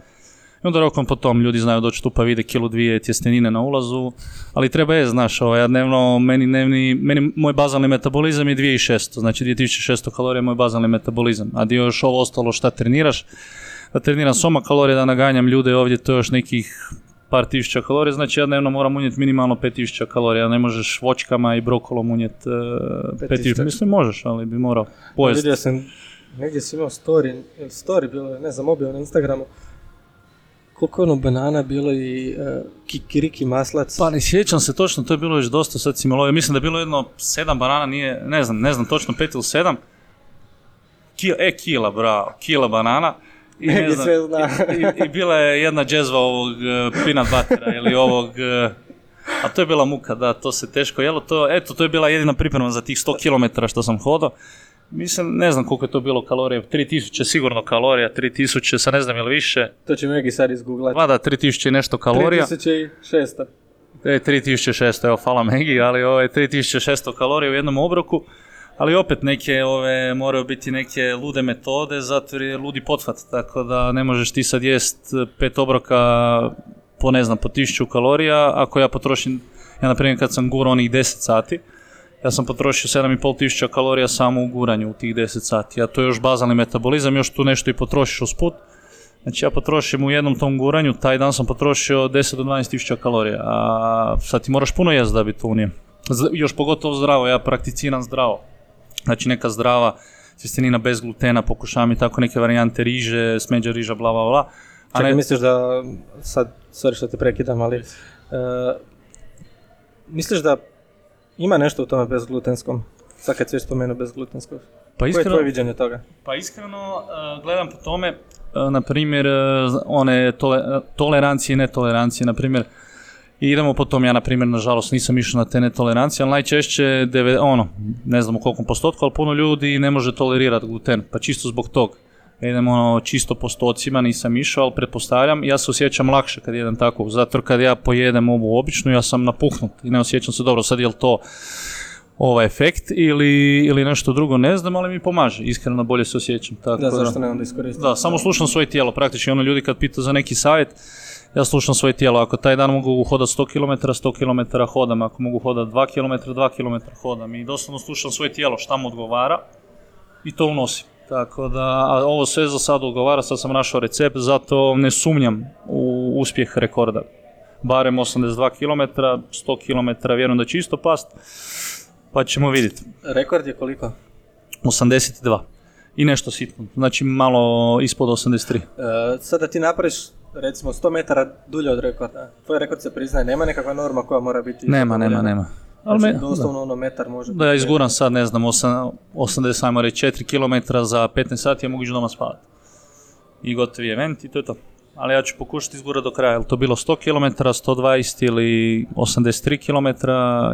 I onda rokom po tom ljudi znaju doći tu pa vide kilu dvije tjestenine na ulazu, ali treba je, znaš, ovaj, ja dnevno, meni, dnevni, meni moj bazalni metabolizam je 2600, znači 2600 kalorija je moj bazalni metabolizam, a dio još ovo ostalo šta treniraš, da treniram soma kalorije, da naganjam ljude ovdje, to je još nekih par tisuća kalorija, znači ja dnevno moram unijeti minimalno 5000 kalorija, ne možeš voćkama i brokolom unijeti uh, 5000. 5000, mislim možeš, ali bi morao pojesti. Vidio sam, negdje si imao story, story bilo ne znam, objavio na Instagramu, koliko je ono banana bilo i uh, kikiriki maslac. Pa ne sjećam se točno, to je bilo još dosta, sad si lovio. Mislim da je bilo jedno sedam banana, nije, ne znam, ne znam točno, pet ili sedam. Kila, e, kila, bravo, kila banana. I, ne Negdje znam, sve zna. i, i bila je jedna džezva ovog uh, peanut buttera ili ovog... uh, a to je bila muka, da, to se teško jelo. To, eto, to je bila jedina priprema za tih 100 km što sam hodao. Mislim, ne znam koliko je to bilo kalorija, 3000 sigurno kalorija, 3000, sad ne znam ili više. To će Megi sad izgooglati. Vada, 3000 i nešto kalorija. 3600. E, 3600, evo, hvala Megi, ali ovo je 3600 kalorija u jednom obroku, ali opet neke ove moraju biti neke lude metode, zato jer je ludi pothvat, tako da ne možeš ti sad jest pet obroka po ne znam, po 1000 kalorija, ako ja potrošim, ja na primjer kad sam gurao onih 10 sati, ja sam potrošio 7500 kalorija samo u guranju u tih 10 sati, a to je još bazalni metabolizam, još tu nešto i potrošiš usput, Znači ja potrošim u jednom tom guranju, taj dan sam potrošio 10 do 12 tisuća kalorija, a sad ti moraš puno jesti da bi to unio. Z- Još pogotovo zdravo, ja prakticiram zdravo. Znači neka zdrava tjestenina bez glutena, pokušavam i tako neke varijante riže, smeđa riža, bla bla bla. A Čekaj, ne- misliš da, sad, sorry što te prekidam, ali, e, misliš da ima nešto u tome bezglutenskom? Sad kad si već spomenuo bezglutenskog. Pa Koje je iskreno, tvoje viđenje toga? Pa iskreno uh, gledam po tome, uh, na primjer, uh, one tole- tolerancije i netolerancije, na primjer, i idemo po tom, ja na primjer, nažalost nisam išao na te netolerancije, ali najčešće, deve- ono, ne znam u koliko postotku, ali puno ljudi ne može tolerirati gluten, pa čisto zbog tog. Ja idem ono čisto postocima, nisam išao, ali pretpostavljam, ja se osjećam lakše kad jedem tako, zato kad ja pojedem ovu običnu, ja sam napuhnut i ne osjećam se dobro, sad je li to ovaj efekt ili, ili nešto drugo, ne znam, ali mi pomaže, iskreno bolje se osjećam. Tako Da, zašto ne onda iskoristiti? da, samo slušam svoje tijelo, praktički ono ljudi kad pitaju za neki savjet, ja slušam svoje tijelo, ako taj dan mogu hodati 100 km, 100 km hodam, ako mogu hodati 2 km, 2 km hodam i doslovno slušam svoje tijelo šta mu odgovara i to unosim. Tako da, a ovo sve za sad odgovara, sad sam našao recept, zato ne sumnjam u uspjeh rekorda. Barem 82 km, 100 km, vjerujem da će isto past, pa ćemo vidjeti. Rekord je koliko? 82. I nešto sitno, znači malo ispod 83. E, sad da ti napraviš recimo 100 metara dulje od rekorda, tvoj rekord se priznaje, nema nekakva norma koja mora biti... Nema, nema, nema. Ali Znači, me, doslovno ono metar može... da ja izguram sad, ne znam, osam- 80, ajmo reći, 4 km za 15 sati, ja mogu ići doma spavati. I gotov je event i to je to. Ali ja ću pokušati izgurati do kraja, jel to bilo 100 km, 120 ili 83 km,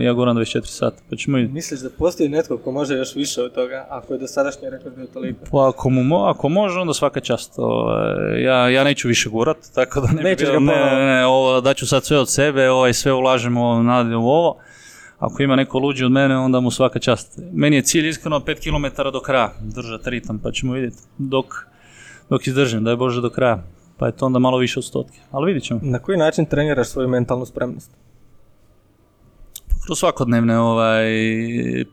ja guram 24 sata, pa ćemo vidjeti. Misliš da postoji netko ko može još više od toga, ako je dosadašnji rekord bio toliko? Pa ako, mu, mo- ako može, onda svaka čast. Ovaj, ja, ja neću više gurat, tako da ne bi Nećeš ga ne, ne, ovo, daću sad sve od sebe, ovaj, sve ulažemo nadalje u ovo. Ako ima neko luđi od mene, onda mu svaka čast. Meni je cilj iskreno 5 km do kraja, držati ritam, pa ćemo vidjeti. Dok, dok izdržim, daj Bože do kraja. Pa je to onda malo više od stotke. Ali vidjet ćemo. Na koji način treniraš svoju mentalnu spremnost? Kroz svakodnevne ovaj,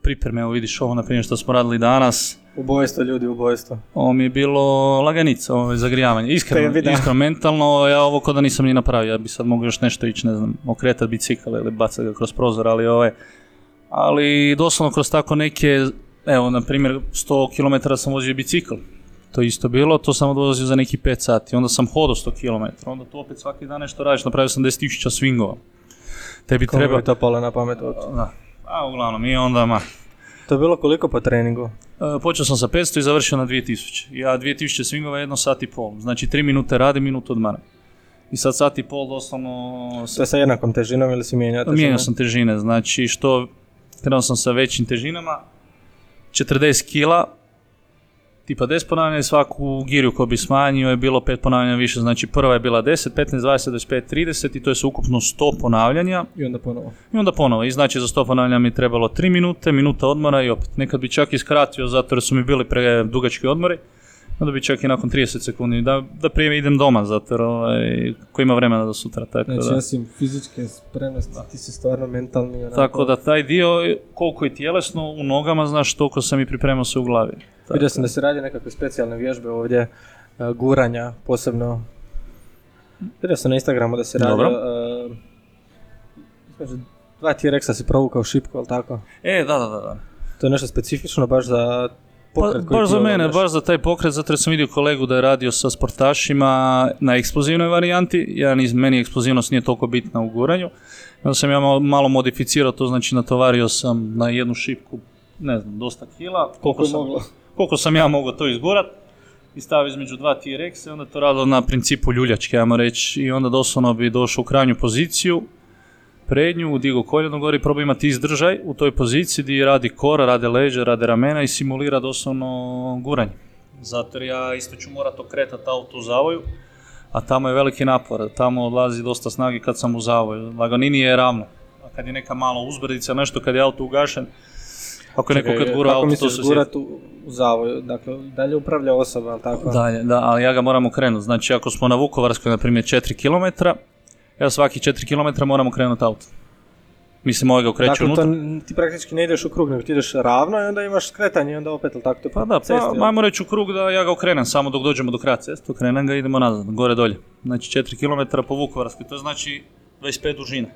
pripreme, evo vidiš ovo, na primjer što smo radili danas, Ubojstvo ljudi, ubojstvo. Ovo mi je bilo laganica, ovo je zagrijavanje. Iskreno, iskreno, mentalno, ja ovo kod da nisam ni napravio, ja bi sad mogao još nešto ići, ne znam, okretat bicikl ili bacat ga kroz prozor, ali ovaj, ali doslovno kroz tako neke, evo, na primjer, 100 km sam vozio bicikl, to isto bilo, to sam odvozio za neki 5 sati, onda sam hodao 100 km, onda to opet svaki dan nešto radiš, napravio sam 10.000 swingova. Tebi Kome treba... bi to palo na pamet uopće? Da. A uglavnom, i onda, ma, To je bilo koliko po treningu? E, Počeo sam sa 500 i završio na 2000. Ja 2000 swingova jedno sat i pol. Znači 3 minute radi, minutu odmara. I sad sat i pol doslovno... To je sa jednakom težinom ili si mijenjao težine? Mijenjao sam težine, znači što... Krenuo sam sa većim težinama. 40 kila, tipa 10 ponavljanja svaku giriju koju bi smanjio je bilo 5 ponavljanja više. Znači prva je bila 10, 15, 20, 25, 30 i to je sve ukupno 100 ponavljanja. I onda ponovo. I onda ponovo, i znači za 100 ponavljanja mi je trebalo 3 minute, minuta odmora i opet. Nekad bi čak i skratio zato jer su mi bili predugački odmori. Onda bi čak i nakon 30 sekundi, da, da prije idem doma zato jer ovaj, ko ima vremena do sutra. Tako Znači, da, osim fizičke spremnosti, ti si stvarno mentalni. Onako. tako da taj dio, koliko je tjelesno u nogama, znaš, toliko sam i pripremao se u glavi. Tako. Vidio sam da se radi nekakve specijalne vježbe ovdje, e, guranja, posebno. Vidio sam na Instagramu da se radi. Dobro. e, između dva T-Rexa si provukao šipku, ali tako? E, da, da, da. da. To je nešto specifično baš za pokret koji baš za mene, baš za taj pokret, zato jer sam vidio kolegu da je radio sa sportašima na eksplozivnoj varijanti. Ja nis, meni eksplozivnost nije toliko bitna u guranju. Onda sam ja malo, malo modificirao to, znači natovario sam na jednu šipku, ne znam, dosta kila. Koliko sam, koliko sam ja mogao to izgurat. I stavio između dva T-Rexa i onda to radilo na principu ljuljačke, ajmo reći. I onda doslovno bi došao u krajnju poziciju, prednju, digo koljeno gore i probao imati izdržaj u toj poziciji gdje radi kora, rade leđa, rade ramena i simulira doslovno guranje. Zato jer ja isto ću morat okretati auto u zavoju, a tamo je veliki napor, tamo odlazi dosta snage kad sam u zavoju. Laganini je ravno, a kad je neka malo uzbrdica, nešto kad je auto ugašen, ako je neko kad gura auto, to se gurat u, u zavoju? Dakle, dalje upravlja osoba, ali tako? Dalje, da, ali ja ga moram okrenuti. Znači, ako smo na Vukovarskoj, na primjer, 4 km, ja svaki 4 km moram okrenuti auto. Mislim, ovaj ga okreću Dakle, unutra. n- ti praktički ne ideš u krug, nego ti ideš ravno i onda imaš skretanje i onda opet, ali tako? To Pa da, cesti, pa, ajmo reći u krug da ja ga okrenem, samo dok dođemo do kraja ceste, okrenem ga i idemo nazad, gore dolje. Znači 4 km po Vukovarskoj, to znači 25 dužine.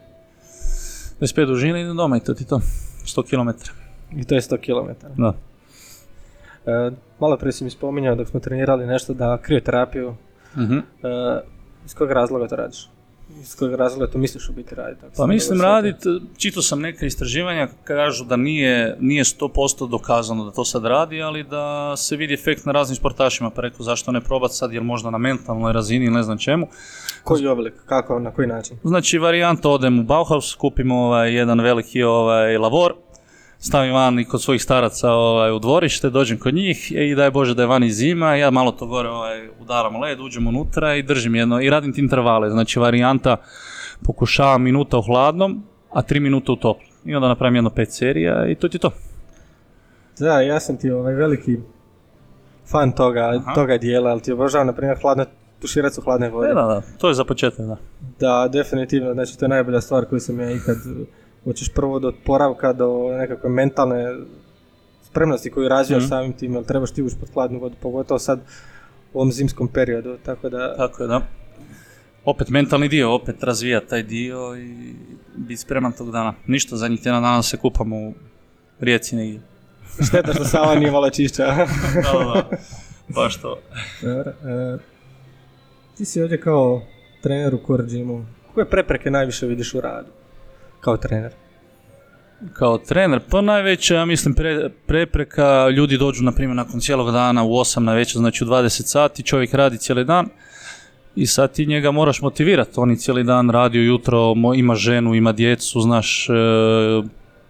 25 dužine i idem doma i to ti to. 100 km. I to je 100 km. Da. E, malo prije si mi spominjao dok smo trenirali nešto da krioterapiju. Mhm. E, Iz kojeg razloga to radiš? Iz kojeg razloga to misliš u biti raditi? Pa mislim dobro shvatio? radit, čitao sam neka istraživanja, kažu da nije, nije 100% dokazano da to sad radi, ali da se vidi efekt na raznim sportašima, pa rekao zašto ne probat sad, jer možda na mentalnoj razini ili ne znam čemu. Koji oblik? Kako? Na koji način? Znači varijanta odem u Bauhaus, kupim ovaj, jedan veliki ovaj, lavor, stavim van i kod svojih staraca ovaj, u dvorište, dođem kod njih i daj Bože da je vani zima, ja malo to gore ovaj, udaram led, uđem unutra i držim jedno i radim ti intervale, znači varijanta pokušavam minuta u hladnom, a tri minuta u toplom. I onda napravim jedno pet serija i to ti to. Da, ja sam ti ovaj veliki fan toga, Aha. toga dijela, ali ti obožavam, na primjer, hladno, tuširac u hladne vode. E, da, da, to je za početak, da. Da, definitivno, znači to je najbolja stvar koju sam ja ikad, hoćeš prvo do oporavka, do nekakve mentalne spremnosti koju razvijaš Mhm. samim tim, jer trebaš ti ući pod hladnu vodu, pogotovo sad u ovom zimskom periodu, tako da, Tako je, da. Opet mentalni dio, opet razvija taj dio i biti spreman tog dana. Ništa, zadnjih tjedan dana se kupamo u rijeci negdje. šteta što Sava nije malo čišća. da, da. Baš to. Dobro, e, ti si ovdje kao trener u. Koje prepreke najviše vidiš u radu kao trener? Kao trener, pa najveća, ja mislim, pre- prepreka, ljudi dođu, na primjer, nakon cijelog dana u 8 na večer, znači u 20 sati, čovjek radi cijeli dan i sad ti njega moraš motivirati. On je cijeli dan radi ujutro, mo- ima ženu, ima djecu, znaš, e,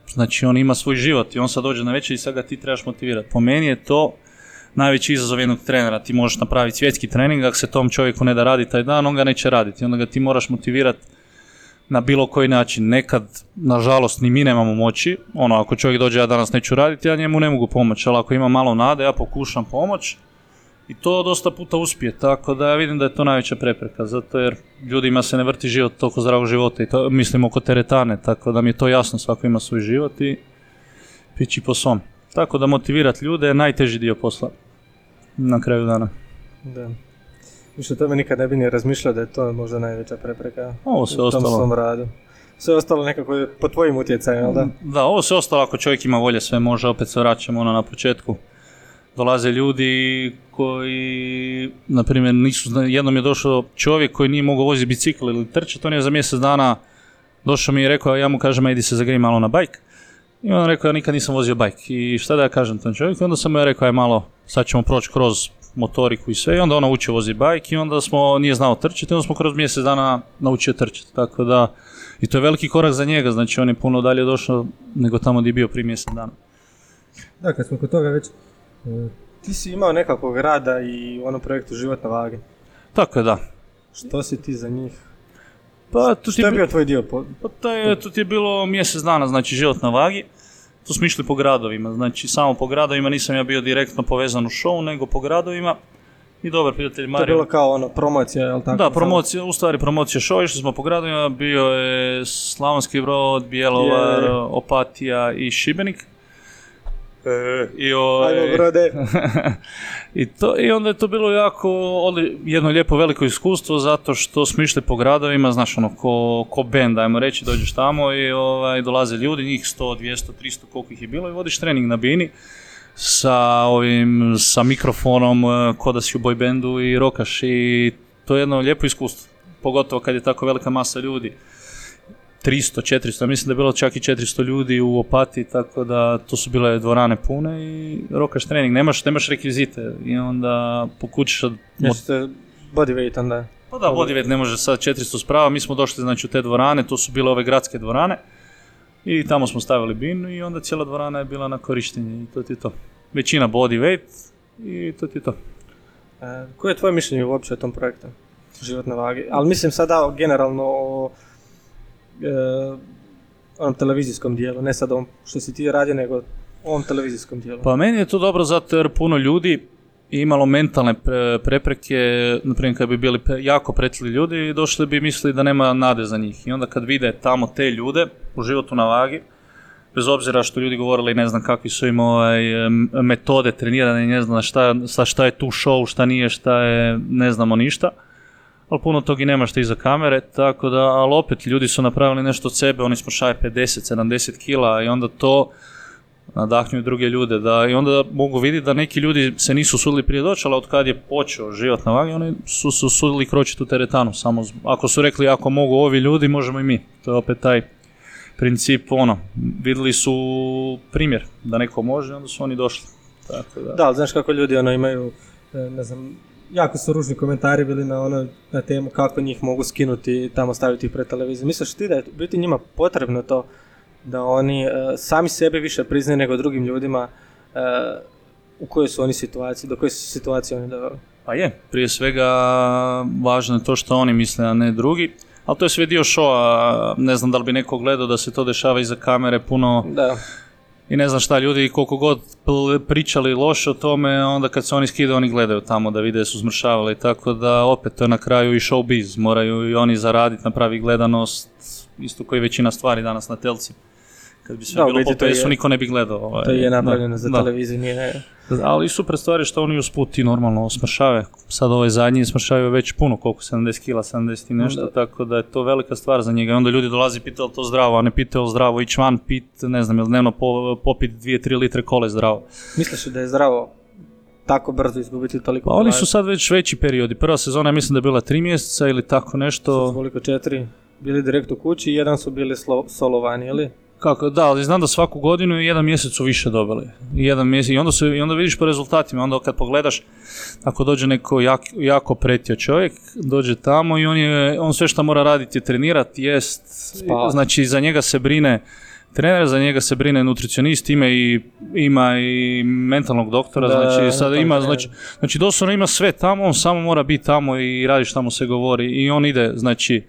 znači on ima svoj život i on sad dođe na večer i sad ga ti trebaš motivirati. Po meni je to najveći izazov jednog trenera. Ti možeš napraviti svjetski trening, ako se tom čovjeku ne da radi taj dan, on ga neće raditi. Onda ga ti moraš motivirati na bilo koji način. Nekad, nažalost, ni mi nemamo moći. Ono, ako čovjek dođe, ja danas neću raditi, ja njemu ne mogu pomoći, ali ako ima malo nade, ja pokušam pomoć. I to dosta puta uspije, tako da ja vidim da je to najveća prepreka, zato jer ljudima se ne vrti život toliko zdravog života i to mislim oko teretane, tako da mi je to jasno, svako ima svoj život i pići po svom. Tako da motivirati ljude je najteži dio posla na kraju dana. Da. Više o tome nikad ne bi ni razmišljao da je to možda najveća prepreka Ovo sve u tom ostalo. svom radu. Sve ostalo nekako je po tvojim utjecajem, jel da? Da, ovo sve ostalo ako čovjek ima volje sve može, opet se vraćamo ono na početku. Dolaze ljudi koji, na primjer, nisu, jednom je došao čovjek koji nije mogao voziti bicikl ili trčati, on je za mjesec dana došao mi i rekao, ja mu kažem, idi se zagri malo na bajk. I on rekao, ja nikad nisam vozio bajk. I šta da ja kažem tom čovjeku? I onda sam mu ja rekao, aj malo, sad ćemo proći kroz motoriku i sve. I onda on naučio voziti bajk i onda smo, nije znao trčati, onda smo kroz mjesec dana naučio trčati. Tako da, i to je veliki korak za njega, znači on je puno dalje došao nego tamo gdje je bio prije mjesec dana. Da, kad smo kod toga već, e, ti si imao nekakvog rada i u onom projektu Život na vagi. Tako je, da. Što si ti za njih? Pa tu ti Što je bio tvoj dio? Pa to je, tu ti je bilo mjesec dana, znači život na vagi. Tu smo išli po gradovima, znači samo po gradovima, nisam ja bio direktno povezan u show, nego po gradovima. I dobar prijatelj To je Mario. bilo kao ono, promocija, jel tako? Da, promocija, u stvari promocija show, išli smo po gradovima, bio je Slavonski Brod, Bjelovar, Je. Opatija i Šibenik. I ovaj- Ajmo, brode. I, to, I onda je to bilo jako odli- jedno lijepo veliko iskustvo zato što smo išli po gradovima, znaš ono, ko, ko band, ajmo reći, dođeš tamo i ovaj, dolaze ljudi, njih 100, 200, 300, koliko ih je bilo i vodiš trening na bini sa ovim, sa mikrofonom, eh, ko da si u boy bandu i rokaš i to je jedno lijepo iskustvo, pogotovo kad je tako velika masa ljudi. 300, 400, mislim da je bilo čak i 400 ljudi u Opati, tako da to su bile dvorane pune i rokaš trening, nemaš, nemaš rekvizite i onda pokušaš od... Jeste bodyweight onda. Pa da, bodyweight ne može sad 400 sprava, mi smo došli znači u te dvorane, to su bile ove gradske dvorane i tamo smo stavili binu i onda cijela dvorana je bila na korištenje i to ti je to. Većina bodyweight i to ti je to. E, koje je tvoje mišljenje uopće o tom projektu? Život na vagi. Ali mislim sada generalno o onom televizijskom dijelu, ne sad ovom što si ti radio, nego ovom televizijskom dijelu. Pa meni je to dobro zato jer puno ljudi imalo mentalne pre- prepreke, na primjer kad bi bili jako pretili ljudi, došli bi mislili da nema nade za njih. I onda kad vide tamo te ljude u životu na vagi, bez obzira što ljudi govorili ne znam kakvi su im ovaj, metode treniranja, i ne znam šta, šta je tu show, šta nije, šta je, ne znamo ništa. Ali puno tog i nema što iza kamere, tako da, ali opet ljudi su napravili nešto od sebe, oni smo šaje 50, 70 kila i onda to nadahnjuju druge ljude, da i onda mogu vidjeti da neki ljudi se nisu sudili prije doći, ali od kad je počeo život na vagi, oni su se usudili kročiti u teretanu, samo ako su rekli ako mogu ovi ljudi, možemo i mi. To je opet taj princip, ono, vidjeli su primjer da neko može, onda su oni došli. Tako da. Da, znaš kako ljudi ono imaju, e, ne znam, jako su ružni komentari bili na ono, na temu kako njih mogu skinuti i tamo staviti pred televiziju. Misliš ti da je biti njima potrebno to da oni e, sami sebe više priznaju nego drugim ljudima e, u kojoj su oni situaciji, do koje su situacije oni doveli? Pa je, prije svega važno je to što oni misle, a ne drugi. Ali to je sve dio showa, ne znam da li bi neko gledao da se to dešava iza kamere puno Da, i ne znam šta, ljudi koliko god pričali loše o tome, onda kad se oni skidaju, oni gledaju tamo da vide su zmršavali, tako da opet to je na kraju i showbiz, moraju i oni zaraditi, napravi gledanost, isto koji većina stvari danas na telci. Kad bi sve Da, bilo po niko ne bi gledao. Ovaj, to je da, napravljeno za da. televiziju, nije... Ali super stvari što oni usput i normalno smršave. Sad ovaj zadnji smršavaju već puno, koliko, 70 kila, 70 i nešto, Da. tako da je to velika stvar za njega. I onda ljudi dolazi i pitaju li to zdravo, a ne pitaju li zdravo ići van, pit, ne znam, ili dnevno po, popit 2-3 litre kole zdravo. Misliš da je zdravo tako brzo izgubiti toliko Pa oni su sad već veći periodi. Prva sezona mislim da je bila 3 mjeseca ili tako nešto. Koliko četiri bili direkt u kući jedan su bili slo- solovani, ili? Kako, da, ali znam da svaku godinu jedan mjesec su više dobili. I Jedan mjesec, i onda, se, i onda vidiš po rezultatima, onda kad pogledaš, ako dođe neko jak, jako pretio čovjek, dođe tamo i on, je, on sve što mora raditi je trenirati, jest, Spavat. znači za njega se brine trener, za njega se brine nutricionist, ima i, ima i mentalnog doktora, Da, znači sada ima, znači, znači doslovno ima sve tamo, on samo mora biti tamo i radi što mu se govori i on ide, znači,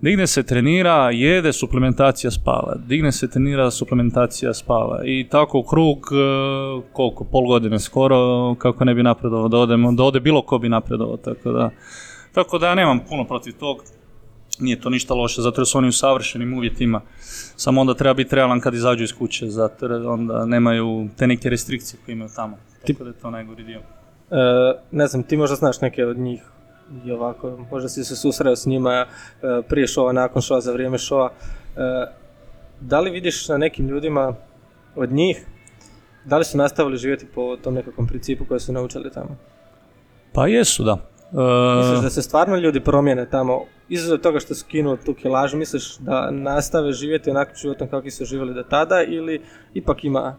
Digne se, trenira, jede, suplementacija spava. Digne se, trenira, suplementacija spava. I tako krug, e, koliko, pol godine skoro, kako ne bi napredovao, da, odemo, da ode bilo ko bi napredovao, tako da. Tako da ja nemam puno protiv tog. Nije to ništa loše, zato jer su oni u savršenim uvjetima. Samo onda treba biti realan kad izađu iz kuće, zato jer onda nemaju te neke restrikcije koje imaju tamo. Tako da je to najgori dio. E, ne znam, ti možda znaš neke od njih i ovako, možda si se susreo s njima e, prije šova, nakon šova, za vrijeme šova. E, da li vidiš na nekim ljudima od njih, da li su nastavili živjeti po tom nekakvom principu koje su naučili tamo? Pa jesu, da. E, Misliš da se stvarno ljudi promijene tamo, izuzev toga što su kinuli tu kilažu, misliš da nastave živjeti onakvim životom kakvi su živjeli do tada ili ipak ima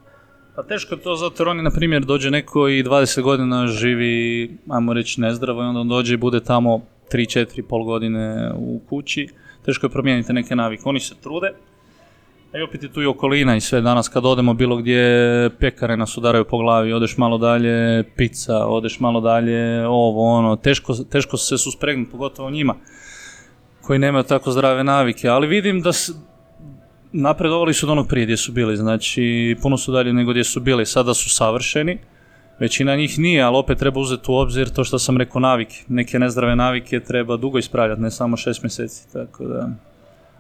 Pa teško je to zato jer oni, na primjer, dođe neko i 20 godina živi, ajmo reći, nezdravo i onda on dođe i bude tamo 3, 4, pol godine u kući. Teško je promijeniti neke navike. Oni se trude, a i opet je tu i okolina i sve. Danas kad odemo bilo gdje pekare nas udaraju po glavi, odeš malo dalje pizza, odeš malo dalje ovo ono, teško, teško se suspregnuti, pogotovo njima koji nemaju tako zdrave navike, ali vidim da napredovali su od onog prije gdje su bili, znači puno su dalje nego gdje su bili, sada su savršeni, većina njih nije, ali opet treba uzeti u obzir to što sam rekao navike, neke nezdrave navike treba dugo ispravljati, ne samo šest mjeseci, tako da...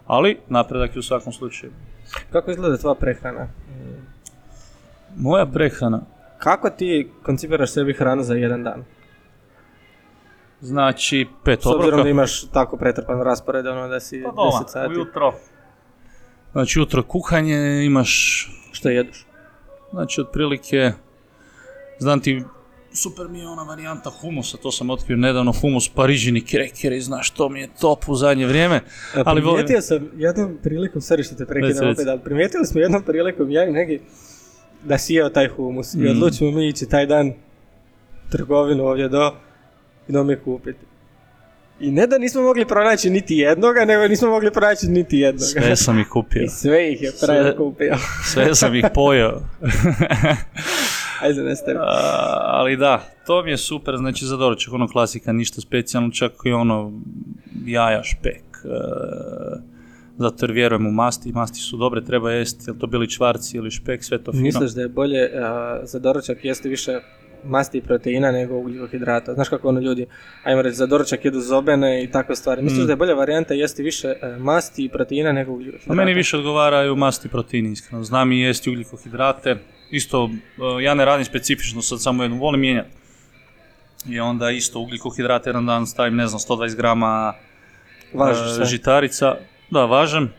Ali napredak je u svakom slučaju. Kako izgleda tvoja prehrana? Moja prehrana, Kako ti koncipiraš sebi hranu za jedan dan? znači pet S obzirom obroka. da imaš tako pretrpan raspored, ono da si Pa doma, 10 sati. ujutro. Znači jutro kuhanje, imaš Što jedeš? Znači, otprilike, znam ti, super mi je ona varijanta humusa, to sam otkrio nedavno, humus parižini krekeri, znaš, to mi je top u zadnje vrijeme. Ali Ali volim- primijetio sam jednom prilikom, sorry što te prekidam opet, ali primijetili smo jednom prilikom, ja i neki, da si jeo taj humus Mm. i odlučimo mi ići taj dan trgovinu ovdje do i do mi kupiti. I ne da nismo mogli pronaći niti jednoga, nego nismo mogli pronaći niti jednoga. Sve sam ih kupio, I sve ih je Sve- kupio. sve sam ih pojeo. Ajde, nastavi. A, ali da, to mi je super, znači za doručak, ono klasika, ništa specijalno, čak i ono jaja, špek. e, zato jer vjerujem u masti, masti su dobre, treba jesti, jel to bili čvarci ili špek, sve to fino. Misliš da je bolje a, za doručak jesti više masti i proteina nego ugljikohidrata? Znaš kako ono ljudi, ajmo reći, za doručak jedu zobene i takve stvari. Misliš Mm. da je bolja varijanta jesti više e, masti i proteina nego ugljikohidrata? meni više odgovaraju masti i proteini, iskreno. Znam i jesti ugljikohidrate. Isto, e, ja ne radim specifično, sad samo jednu, volim mijenjati. I onda isto ugljikohidrate jedan dan stavim, ne znam, 120 grama Važiš e, sve. žitarica. Da, važem.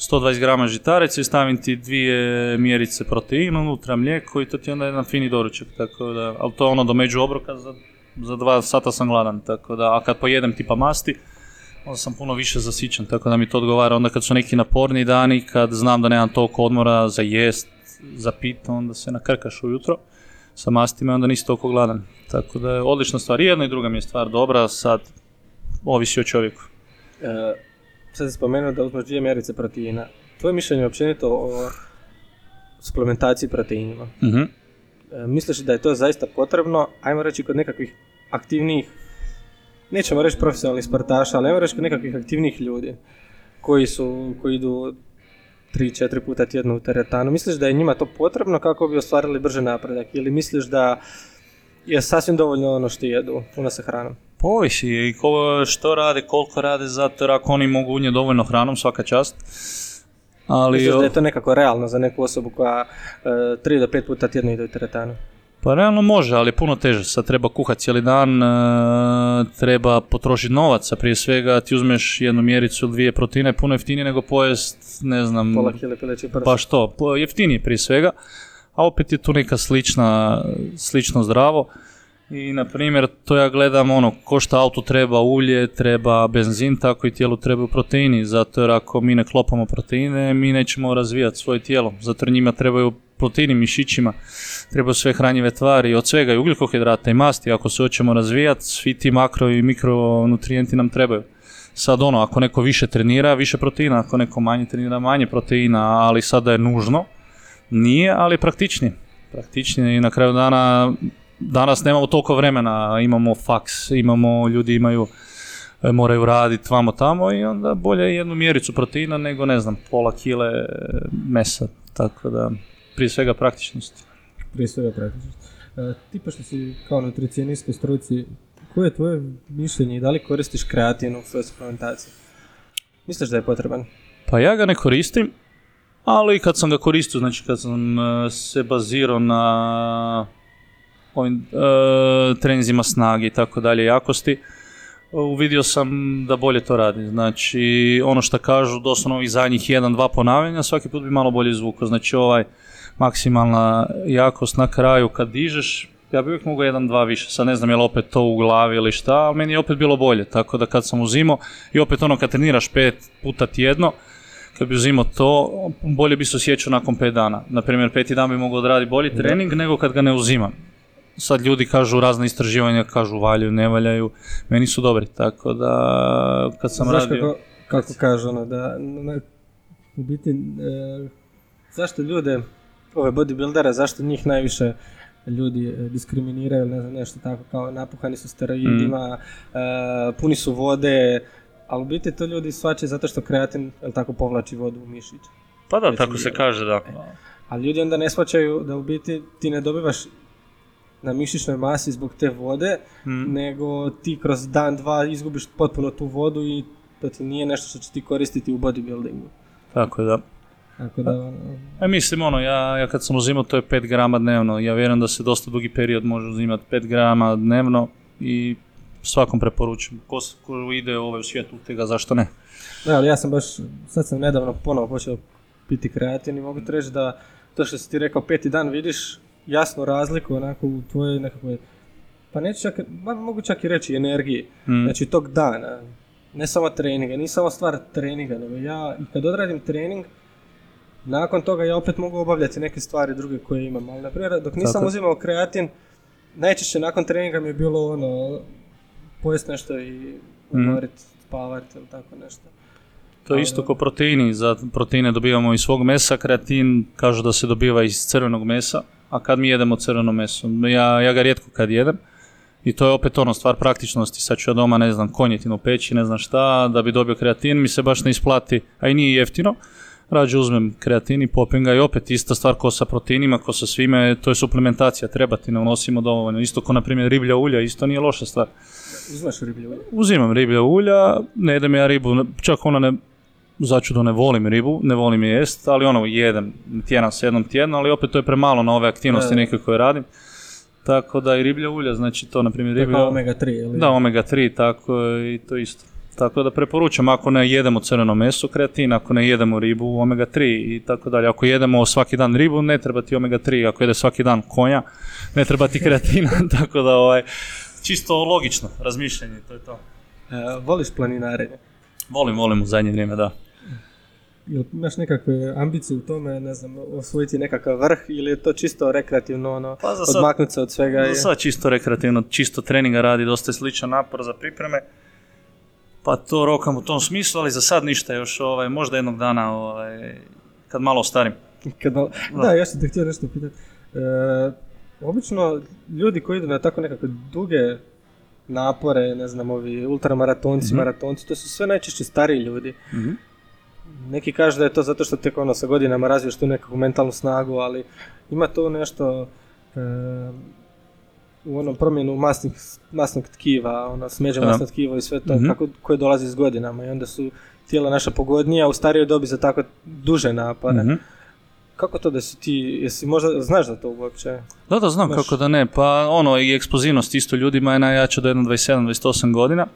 120 grama žitarice i stavim ti dvije mjerice proteina unutra, mlijeko i to ti je onda jedan fini doručak, tako da, ali to je ono do među obroka, za, za dva sata sam gladan, tako da, a kad pojedem tipa masti, onda sam puno više zasićen, tako da mi to odgovara. Onda kad su neki naporni dani, kad znam da nemam toliko odmora za jest, za pit, onda se nakrkaš ujutro sa mastima, onda nisi toliko gladan. Tako da je odlična stvar. Jedna i druga mi je stvar dobra, sad ovisi o čovjeku. E, sad si spomenuo da uzmeš dvije mjerice proteina. Tvoje mišljenje općenito o suplementaciji proteinima. Mhm. E, misliš da je to zaista potrebno, ajmo reći kod nekakvih aktivnijih, nećemo reći profesionalnih sportaša, ali ajmo reći kod nekakvih aktivnijih ljudi koji su, koji idu 3-4 puta tjedno u teretanu. Misliš da je njima to potrebno kako bi ostvarili brže napredak ili misliš da je sasvim dovoljno ono što jedu, puno sa hranom? Povisi i ko, što rade, koliko rade, zato jer ako oni mogu unijeti dovoljno hranom, svaka čast. Ali, Misliš da je to nekako realno za neku osobu koja 3 do 5 puta tjedno ide u teretanu? Pa realno može, ali je puno teže. Sad treba kuhati cijeli dan, e, treba potrošiti novaca. Prije svega ti uzmeš jednu mjericu ili dvije proteine, puno jeftinije nego pojest, ne znam, Pola kile pileći prsa. pa što, jeftinije prije svega, a opet je tu neka slična, slično zdravo. I na primjer, to ja gledam ono, ko šta auto treba ulje, treba benzin, tako i tijelu trebaju proteini, zato jer ako mi ne klopamo proteine, mi nećemo razvijati svoje tijelo, zato jer njima trebaju proteini mišićima, trebaju sve hranjive tvari, od svega i ugljikohidrata i masti, ako se hoćemo razvijati, svi ti makro i mikronutrijenti nam trebaju. Sad ono, ako neko više trenira, više proteina, ako neko manje trenira, manje proteina, ali sada je nužno, nije, ali je praktičnije. Praktičnije i na kraju dana, danas nemamo toliko vremena, imamo faks, imamo, ljudi imaju, e, moraju raditi vamo tamo i onda bolje jednu mjericu proteina nego, ne znam, pola kile e, mesa, tako da, prije svega praktičnost. Prije svega praktično. E, ti pošto si kao nutricionist u struci, koje je tvoje mišljenje i da li koristiš kreatin u svojoj suplementaciji? Misliš da je potreban? Pa ja ga ne koristim, ali kad sam ga koristio, znači kad sam e, se bazirao na ovim e, trenzima snage i tako dalje jakosti, uvidio sam da bolje to radi. Znači, ono što kažu, doslovno ovih zadnjih jedan, dva ponavljanja, svaki put bi malo bolje zvukao. Znači, ovaj maksimalna jakost na kraju kad dižeš, ja bi uvijek mogao jedan, dva više. Sad ne znam je li opet to u glavi ili šta, ali meni je opet bilo bolje. Tako da kad sam uzimao i opet ono kad treniraš pet puta tjedno, kad bi uzimao to, bolje bi se osjećao nakon pet dana. Naprimjer, peti dan bi mogao odraditi bolji trening nego kad ga ne uzimam. Sad ljudi kažu razne istraživanja, kažu valjaju, ne valjaju, meni su dobri, tako da kad sam Znaš radio... kako, kako kažu ono, da na- u biti, e, zašto ljude, ove bodybuildere, zašto njih najviše ljudi e, diskriminiraju, ne znam, nešto tako kao napuhani su steroidima, Mm. e, puni su vode, ali u biti to ljudi svače zato što kreatin, jel tako, povlači vodu u mišić. Pa da, tako se kaže, da. Ali ljudi onda ne shvaćaju da u biti ti ne dobivaš na mišićnoj masi zbog te vode, Mm. nego ti kroz dan, dva izgubiš potpuno tu vodu i to ti nije nešto što će ti koristiti u bodybuildingu. Tako da. Tako da, ono, E, mislim, ono, ja, ja kad sam uzimao to je 5 grama dnevno. Ja vjerujem da se dosta dugi period može uzimati 5 grama dnevno i svakom preporučujem. Ko, ko ide ovaj u svijetu tega, zašto ne? da, ali ja sam baš, sad sam nedavno ponovo počeo piti kreatin i mogu ti reći da to što si ti rekao peti dan vidiš jasnu razliku onako u tvojoj nekakvoj, pa neću čak, ma mogu čak i reći energiji, Mm. znači tog dana, ne samo treninga, nije samo stvar treninga, nego ja i kad odradim trening, nakon toga ja opet mogu obavljati neke stvari druge koje imam, ali na primjer dok nisam Tako. uzimao kreatin, najčešće nakon treninga mi je bilo ono, pojest nešto i odmorit, spavat ili tako nešto. To je isto kao proteini. Za proteine dobivamo iz svog mesa, kreatin kažu da se dobiva iz crvenog mesa, a kad mi jedemo crveno meso? Ja, ja ga rijetko kad jedem. I to je opet ono, stvar praktičnosti. Sad ću ja doma, ne znam, konjetinu peći, ne znam šta, da bi dobio kreatin, mi se baš ne isplati, a i nije jeftino. Rađe uzmem kreatin i popim ga i opet ista stvar ko sa proteinima, ko sa svime, to je suplementacija, treba ti, ne unosimo dovoljno. Isto ko na primjer riblja ulja, isto nije loša stvar. Uzmaš riblje ulje? Uzimam riblja ulja, ne jedem ja ribu, čak ona ne, začudo ne volim ribu, ne volim je jest, ali ono jedem tjedan s jednom tjedno, ali opet to je premalo na ove aktivnosti neke koje radim. Tako da i riblja ulja, znači to na primjer riblja... omega 3, ili? Da, omega 3, tako i to isto. Tako da preporučam ako ne jedemo crveno meso kreatin, ako ne jedemo ribu omega 3 i tako dalje. Ako jedemo svaki dan ribu ne treba ti omega 3, ako jede svaki dan konja ne treba ti kreatin, tako da ovaj, čisto logično razmišljanje, to je to. E, voliš planinarenje? Volim, volim u zadnje vrijeme, da. Jel imaš nekakve ambicije u tome, ne znam, osvojiti nekakav vrh ili je to čisto rekreativno, ono, Pa za sad- odmaknuti se od svega? Za sad čisto rekreativno, čisto treninga radi, dosta je sličan napor za pripreme. Pa to rokam u tom smislu, ali za sad ništa još, ovaj, možda jednog dana, ovaj, kad malo ostarim. Kad malo- da, ja sam te htio nešto pitati. E, obično ljudi koji idu na tako nekakve duge napore, ne znam, ovi ultramaratonci, Mhm. maratonci, to su sve najčešće stariji ljudi. Mhm. Neki kažu da je to zato što tek ono sa godinama razviješ tu nekakvu mentalnu snagu, ali ima to nešto e, u onom promjenu masnih, masnog tkiva, ono smeđe Da. masno tkivo i sve to Mhm. kako, koje dolazi s godinama i onda su tijela naša pogodnija u starijoj dobi za tako duže napore. Mhm. Kako to da si ti, jesi možda, znaš za to uopće? Da, da, znam Baš- kako da ne. Pa ono, i eksplozivnost isto ljudima je najjača do jedno 27-28 godina.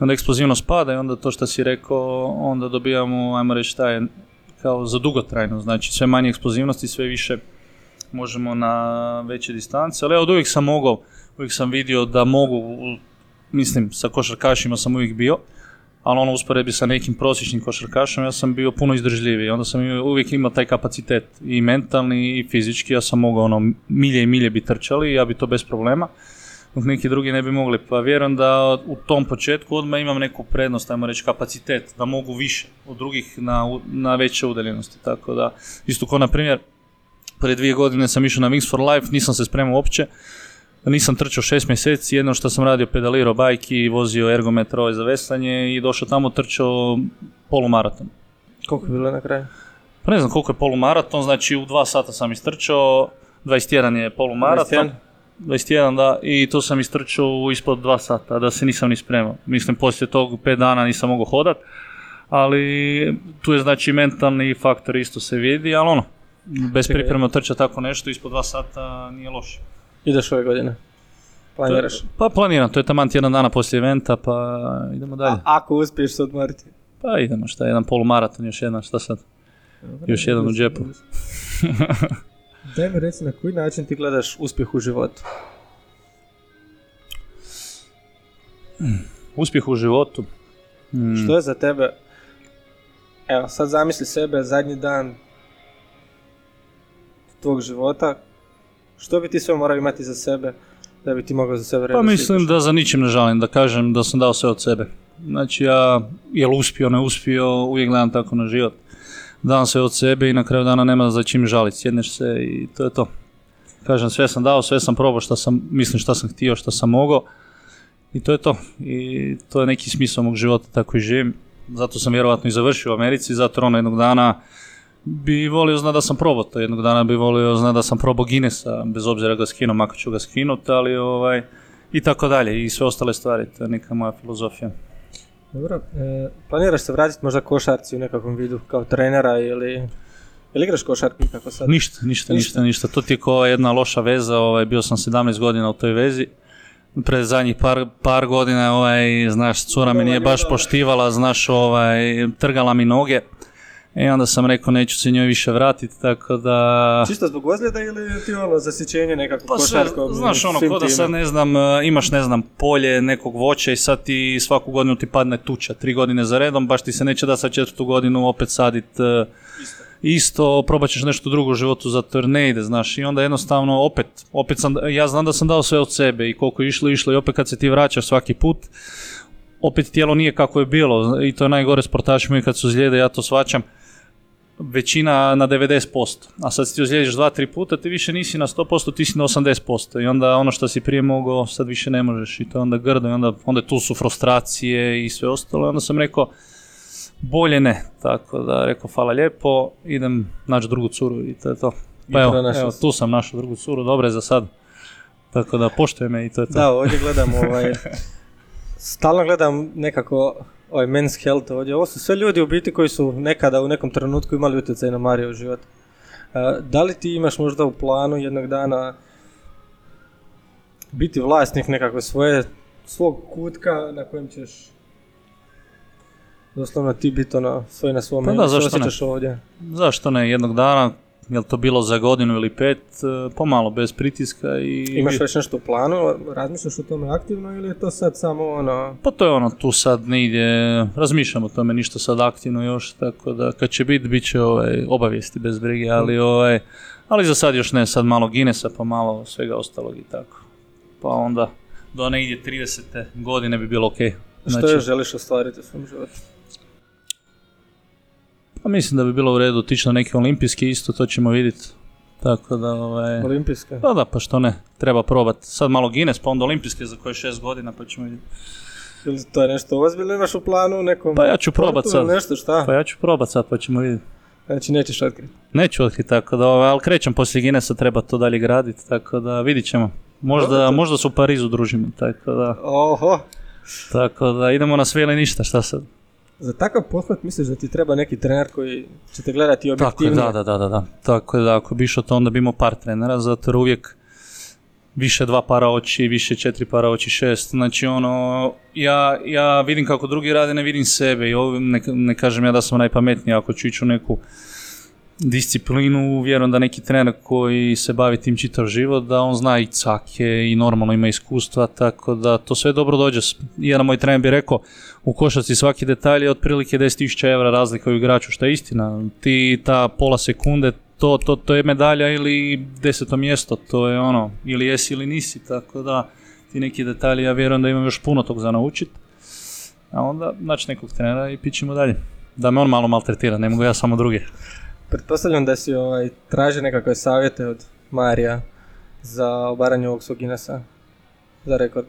Onda eksplozivnost pada i onda to što si rekao, onda dobijamo, ajmo reći, taj kao za dugotrajno. Znači sve manje eksplozivnosti, sve više možemo na veće distance. Ali ja od uvijek sam mogao, uvijek sam vidio da mogu, mislim, sa košarkašima sam uvijek bio, ali ono usporedbi sa nekim prosječnim košarkašem, ja sam bio puno izdržljiviji. Onda sam uvijek imao taj kapacitet i mentalni i fizički, ja sam mogao ono milje i milje bi trčali ja bi to bez problema dok neki drugi ne bi mogli. Pa vjerujem da u tom početku odmah imam neku prednost, ajmo reći kapacitet, da mogu više od drugih na, na veće udaljenosti. Tako da, isto ko na primjer, prije dvije godine sam išao na Wings for Life, nisam se spremao uopće, nisam trčao šest mjeseci, jedno što sam radio pedalirao bajki, vozio ergometar ovaj za veslanje i došao tamo trčao polumaraton. Koliko je bilo na kraju? Pa ne znam koliko je polumaraton, znači u dva sata sam istrčao, 21 je polumaraton. 21? 21, da, i to sam istrčao ispod dva sata, a da se nisam ni spremao. Mislim, poslije tog pet dana nisam mogao hodat, ali tu je znači mentalni faktor isto se vidi, ali ono, bez Čekaj. pripreme trča tako nešto, ispod dva sata nije loše. Ideš ove godine? Planiraš? Pa planiram, to je taman tjedan dana poslije eventa, pa idemo dalje. A, ako uspiješ se odmoriti. Pa idemo, šta, jedan polumaraton, još jedan, šta sad? Još jedan u džepu. Daj mi reci na koji način ti gledaš uspjeh u životu. Uspjeh u životu. Mm, Što je za tebe, evo sad zamisli sebe zadnji dan tvog života, što bi ti sve morao imati za sebe da bi ti mogao za sebe Pa mislim da za ničim ne žalim, da kažem da sam dao sve od sebe. Znači ja, jel uspio, ne uspio, uvijek gledam tako na život. Dam sve od sebe i na kraju dana nema za čim žaliti, sjedneš se i to je to. Kažem, sve sam dao, sve sam probao što sam, mislim što sam htio, što sam mogao. I to je to. I to je neki smisao mog života, tako i živim. Zato sam vjerojatno i završio u Americi, zato ono jednog dana bi volio zna da sam probao to, jednog dana bi volio zna da sam probao Guinnessa, bez obzira ga skinem ako ću ga skinuti, ali ovaj, i tako dalje, i sve ostale stvari, to je neka moja filozofija. Dobro, e, planiraš se vratiti možda košarci u nekakvom vidu kao trenera ili... Ili igraš košarku ikako sad? Ništa, ništa, ništa, ništa, to ti je kao jedna loša veza, ovaj, bio sam 17 godina u toj vezi, pred zadnjih par, par godina, ovaj, znaš, cura me nije baš poštivala, znaš, ovaj, trgala mi noge, i onda sam rekao neću se njoj više vratiti, tako da... Čisto zbog ozljeda ili ti ono zasjećenje nekako Pa znaš ono, ko da sad ne znam, e, imaš ne znam, polje nekog voća i sad ti svaku godinu ti padne tuča, tri godine za redom, baš ti se neće da sad četvrtu godinu opet sadit e, isto, probat ćeš nešto drugo u životu zato jer ne ide, znaš, i onda jednostavno opet, opet sam, ja znam da sam dao sve od sebe i koliko je išlo, išlo i opet kad se ti vraćaš svaki put, opet tijelo nije kako je bilo i to je najgore sportašima i kad su zlijede, ja to svačam, većina na 90%, a sad si ti ozlijediš dva, tri puta, ti više nisi na 100%, ti si na 80% i onda ono što si prije mogao, sad više ne možeš. I to je onda grdo i onda, onda tu su frustracije i sve ostalo. I onda sam rekao, bolje ne, tako da rekao hvala lijepo, idem naći drugu curu. I to je to. Pa evo, evo, tu sam našao drugu curu, dobro je za sad. Tako da poštuje me i to je to. Da, ovdje gledam ovaj... Stalno gledam nekako ovaj men's health ovdje. Ovo su sve ljudi u biti koji su nekada u nekom trenutku imali utjecaj na Mariju u život. E, da li ti imaš možda u planu jednog dana biti vlasnik nekakve svoje, svog kutka na kojem ćeš doslovno ti biti ono svoj na svome, Pa da, zašto ne? ovdje. Zašto ne, jednog dana, jel to bilo za godinu ili pet, e, pomalo, bez pritiska i... Imaš već nešto u planu, razmišljaš o tome aktivno ili je to sad samo ono, Pa to je ono, tu sad ne ide, razmišljam o tome, ništa sad aktivno još, tako da kad će biti, bit će ovaj, obavijesti bez brige, ali ovaj, ali za sad još ne, sad malo Guinnessa, pa malo svega ostalog i tako. Pa onda do negdje 30. godine bi bilo ok. što još želiš ostvariti u svom životu? Pa mislim da bi bilo u redu otići na neke olimpijske isto, to ćemo vidjeti. Tako da, ovaj, Olimpijske? pa da, pa što ne, treba probati. Sad malo Guinness, pa onda olimpijske za koje šest godina, pa ćemo vidjeti. Ili to je nešto ozbiljno imaš u planu nekom Pa ja ću probat sad. nešto, šta? Pa ja ću probat sad, pa ćemo vidjeti. Znači nećeš otkriti. Neću otkriti tako da, ovaj, ali krećem poslije Guinnessa, treba to dalje graditi, tako da vidit ćemo. Možda, možda se u Parizu družimo, tako da, Oho, tako da idemo na sve ili ništa, šta sad? Za takav pothvat misliš da ti treba neki trener koji će te gledati Tako je, objektivno? da, da, da, da, da. Tako je da, ako bi išao to onda bi imao par trenera, zato jer uvijek više dva para oči, više četiri para oči, šest. Znači ono, ja, ja vidim kako drugi rade, ne vidim sebe i ovo, ne, ne kažem ja da sam najpametniji ako ću ići u neku disciplinu, vjerujem da neki trener koji se bavi tim čitav život, da on zna i cake i normalno ima iskustva, tako da to sve dobro dođe. Jedan moj trener bi rekao, u košarci svaki detalj je otprilike 10.000 evra razlika u igraču, što je istina. Ti ta pola sekunde, to, to, to je medalja ili deseto mjesto, to je ono, ili jesi ili nisi, tako da ti neki detalji, ja vjerujem da imam još puno tog za naučit. A onda naći nekog trenera i pićemo dalje. Da me on malo maltretira, ne mogu ja samo druge. Pretpostavljam da si ovaj, traži nekakve savjete od Marija za obaranje ovog svog Guinnessa za rekord.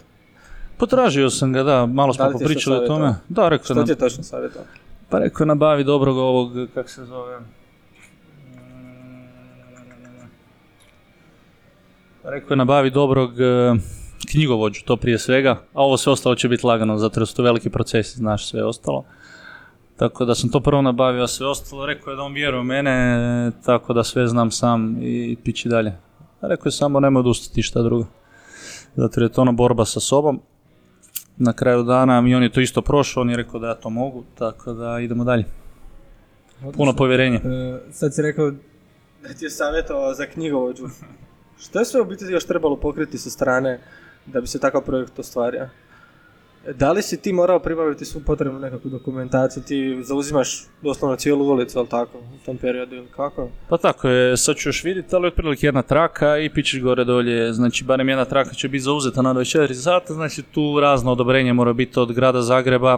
Potražio sam ga, da, malo smo što popričali o tome. Da, rekao Što nam, ti je točno savjetovao? pa rekao nabavi dobrog ovog, kak se zove, Rekao je nabavi dobrog e, knjigovođu, to prije svega, a ovo sve ostalo će biti lagano, zato jer su to veliki procesi, znaš sve ostalo. Tako da sam to prvo nabavio, a sve ostalo rekao je da on vjeruje u mene, tako da sve znam sam i pići dalje. A rekao je samo nemoj odustati šta drugo. Zato jer je to ona borba sa sobom. Na kraju dana i on je to isto prošao, on je rekao da ja to mogu, tako da idemo dalje. Puno povjerenja. E, sad si rekao da ti je savjetovao za knjigovođu. Što je sve u biti još trebalo pokriti sa strane da bi se takav projekt ostvario? Da li si ti morao pribaviti svu potrebnu nekakvu dokumentaciju? Ti zauzimaš doslovno cijelu ulicu, ali tako, u tom periodu ili kako? Pa tako je, sad ću još vidjeti, ali otprilike jedna traka i pićeš gore dolje, znači barem jedna traka će biti zauzeta na 24 sata, znači tu razno odobrenje mora biti od grada Zagreba,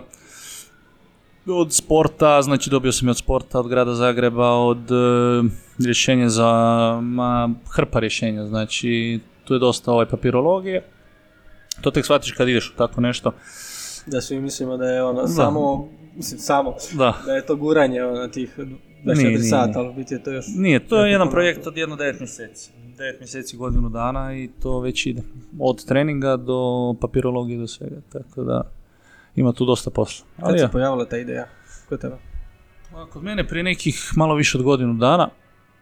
od sporta, znači dobio sam i od sporta, od grada Zagreba, od e, rješenja za, ma, hrpa rješenja, znači tu je dosta ovaj papirologije. To tek shvatiš kad ideš u tako nešto. Da svi mislimo da je ono samo, mislim samo, Da. da je to guranje ono tih 24 Nije, nije, sata, ali biti je to još... Nije, to je jedan projekt od jedno 9 mjeseci. 9 mjeseci, godinu dana i to već ide. Od treninga do papirologije do svega, tako da ima tu dosta posla. Kad se ja, pojavila ta ideja? Kod tebe? a kod mene prije nekih malo više od godinu dana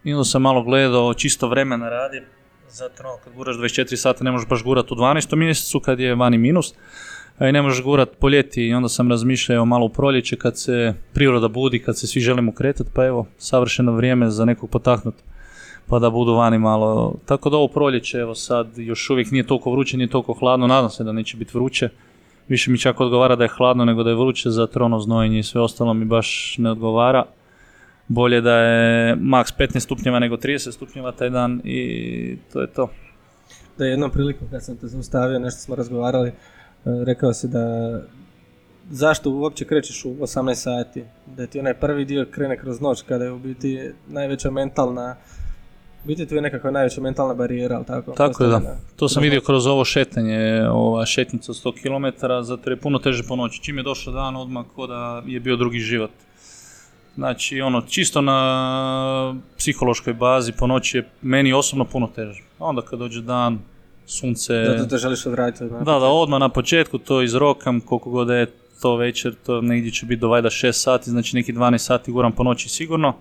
i onda sam malo gledao čisto vremena radim. Zato ono, kad guraš 24 sata ne možeš baš gurat u 12. mjesecu kad je vani minus. I ne možeš gurat po ljeti i onda sam razmišljao malo u proljeće kad se priroda budi, kad se svi želimo kretati, pa evo, savršeno vrijeme za nekog potaknut pa da budu vani malo. Tako da ovo proljeće, evo sad, još uvijek nije toliko vruće, nije toliko hladno, nadam se da neće biti vruće. Više mi čak odgovara da je hladno nego da je vruće, za trono znojenje i sve ostalo mi baš ne odgovara. Bolje da je maks 15 stupnjeva nego 30 stupnjeva taj dan i to je to. Da je jednom prilikom kad sam te zaustavio, nešto smo razgovarali, e, rekao si da zašto uopće krećeš u 18 sati, da ti onaj prvi dio krene kroz noć kada je u biti najveća mentalna, biti tu je nekakva najveća mentalna barijera, ali tako? Tako je da. To sam vidio kroz ovo šetanje, ova šetnica od 100 km, zato je puno teže po noći. Čim je došao dan odmah ko da je bio drugi život. Znači, ono, čisto na psihološkoj bazi po noći je meni osobno puno teže. Onda kad dođe dan, sunce... Zato te želiš odraditi od Da, da, odmah na početku to izrokam, koliko god da je to večer, to negdje će biti do vajda 6 sati, znači neki 12 sati guram po noći sigurno.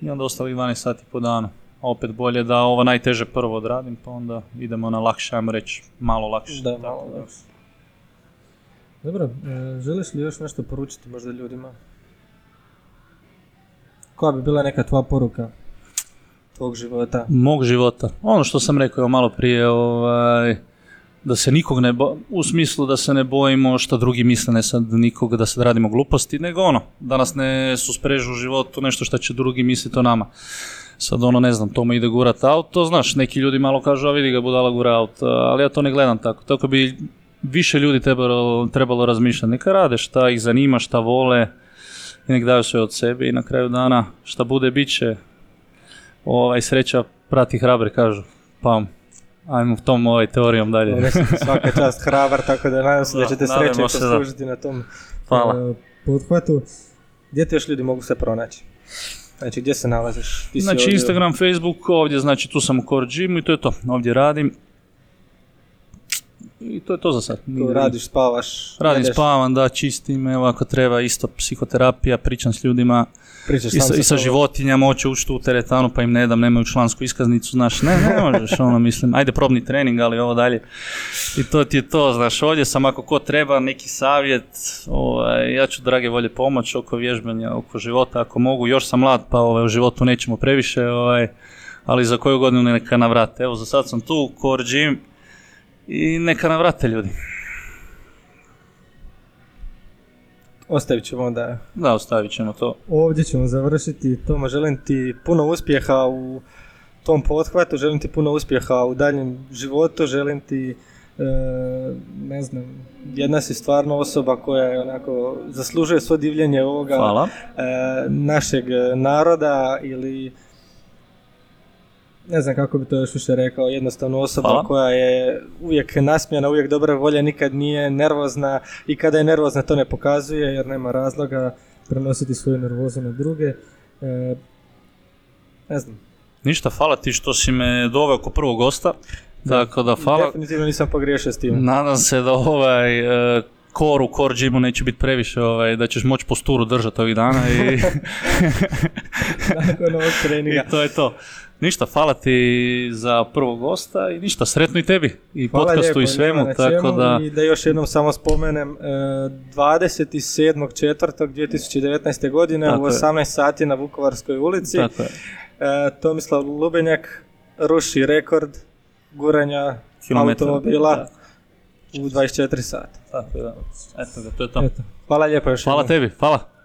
I onda ostalih 12 sati po danu. A opet bolje da ovo najteže prvo odradim, pa onda idemo na lakše, ajmo reći, malo lakše. Da, malo da. lakše. Dobro, e, želiš li još nešto poručiti možda ljudima? Koja bi bila neka tvoja poruka tvog života? Mog života. Ono što sam rekao malo prije, ovaj, da se nikog ne bo, u smislu da se ne bojimo što drugi misle, ne sad nikog da sad radimo gluposti, nego ono, da nas ne susprežu u životu nešto što će drugi misliti o nama. Sad ono, ne znam, tome ide gurat auto, znaš, neki ljudi malo kažu, a vidi ga budala gura auto, ali ja to ne gledam tako. Tako bi više ljudi trebalo, trebalo razmišljati. Neka rade šta ih zanima, šta vole i nek daju sve od sebe i na kraju dana šta bude, bit će. Ovaj, sreća prati hrabre, kažu. Pa, ajmo tom ovaj teorijom dalje. Svaka čast hrabar, tako da nadam se da Da, ćete sreće poslužiti na tom Hvala. e, pothvatu. Gdje te još ljudi mogu se pronaći? Znači, gdje se nalaziš? Ti si Znači ovdje- Instagram, Facebook, ovdje znači tu sam u Core Gymu i to je to. Ovdje radim. I to je to za sad. Tu radiš, spavaš, Radim, jedeš, spavam, da, čistim, evo ako treba isto psihoterapija, pričam s ljudima pričaš i sa, i sa životinjama, hoće ući u teretanu pa im ne dam, nemaju člansku iskaznicu, znaš, ne, ne možeš, ono mislim, ajde probni trening, ali ovo dalje. I to ti je to, znaš, ovdje sam ako ko treba neki savjet, ovaj, ja ću drage volje pomoć oko vježbanja, oko života, ako mogu, još sam mlad pa ovaj, u životu nećemo previše, ovaj, ali za koju godinu neka navrate. Evo, za sad sam tu, Core Gym, i neka navrate ljudi. Ostavit ćemo onda Da, ostavit ćemo to. Ovdje ćemo završiti. Toma, želim ti puno uspjeha u tom pothvatu, želim ti puno uspjeha u daljem životu, želim ti, e, ne znam, jedna si stvarno osoba koja je onako zaslužuje svo divljenje ovoga Hvala. e, našeg naroda ili ne znam kako bi to još više rekao, jednostavno osoba Hvala. koja je uvijek nasmijana, uvijek dobre volje, nikad nije nervozna i kada je nervozna to ne pokazuje jer nema razloga prenositi svoju nervozu na druge. E, ne znam, Ništa, hvala ti što si me doveo ko prvog gosta. Tako da hvala. definitivno nisam pogriješio s tim. Nadam se da ovaj e, kor u core gymu neće biti previše, ovaj, da ćeš moći posturu držati ovih dana i, Nakon ovog treninga. i to je to. Ništa, hvala ti za prvog gosta i ništa, sretno i tebi i Hvala podcastu lijepo, i svemu, tako čemu. da I da još jednom samo spomenem, e, 27.4.2019. godine Tako u je. 18 sati na Vukovarskoj ulici. tako je. E, Tomislav Lubenjak ruši rekord guranja Kilometara. automobila Tako, u 24 sata. tako da. Eto ga, to je to. Eto. Hvala lijepo još Hvala tebi, hvala.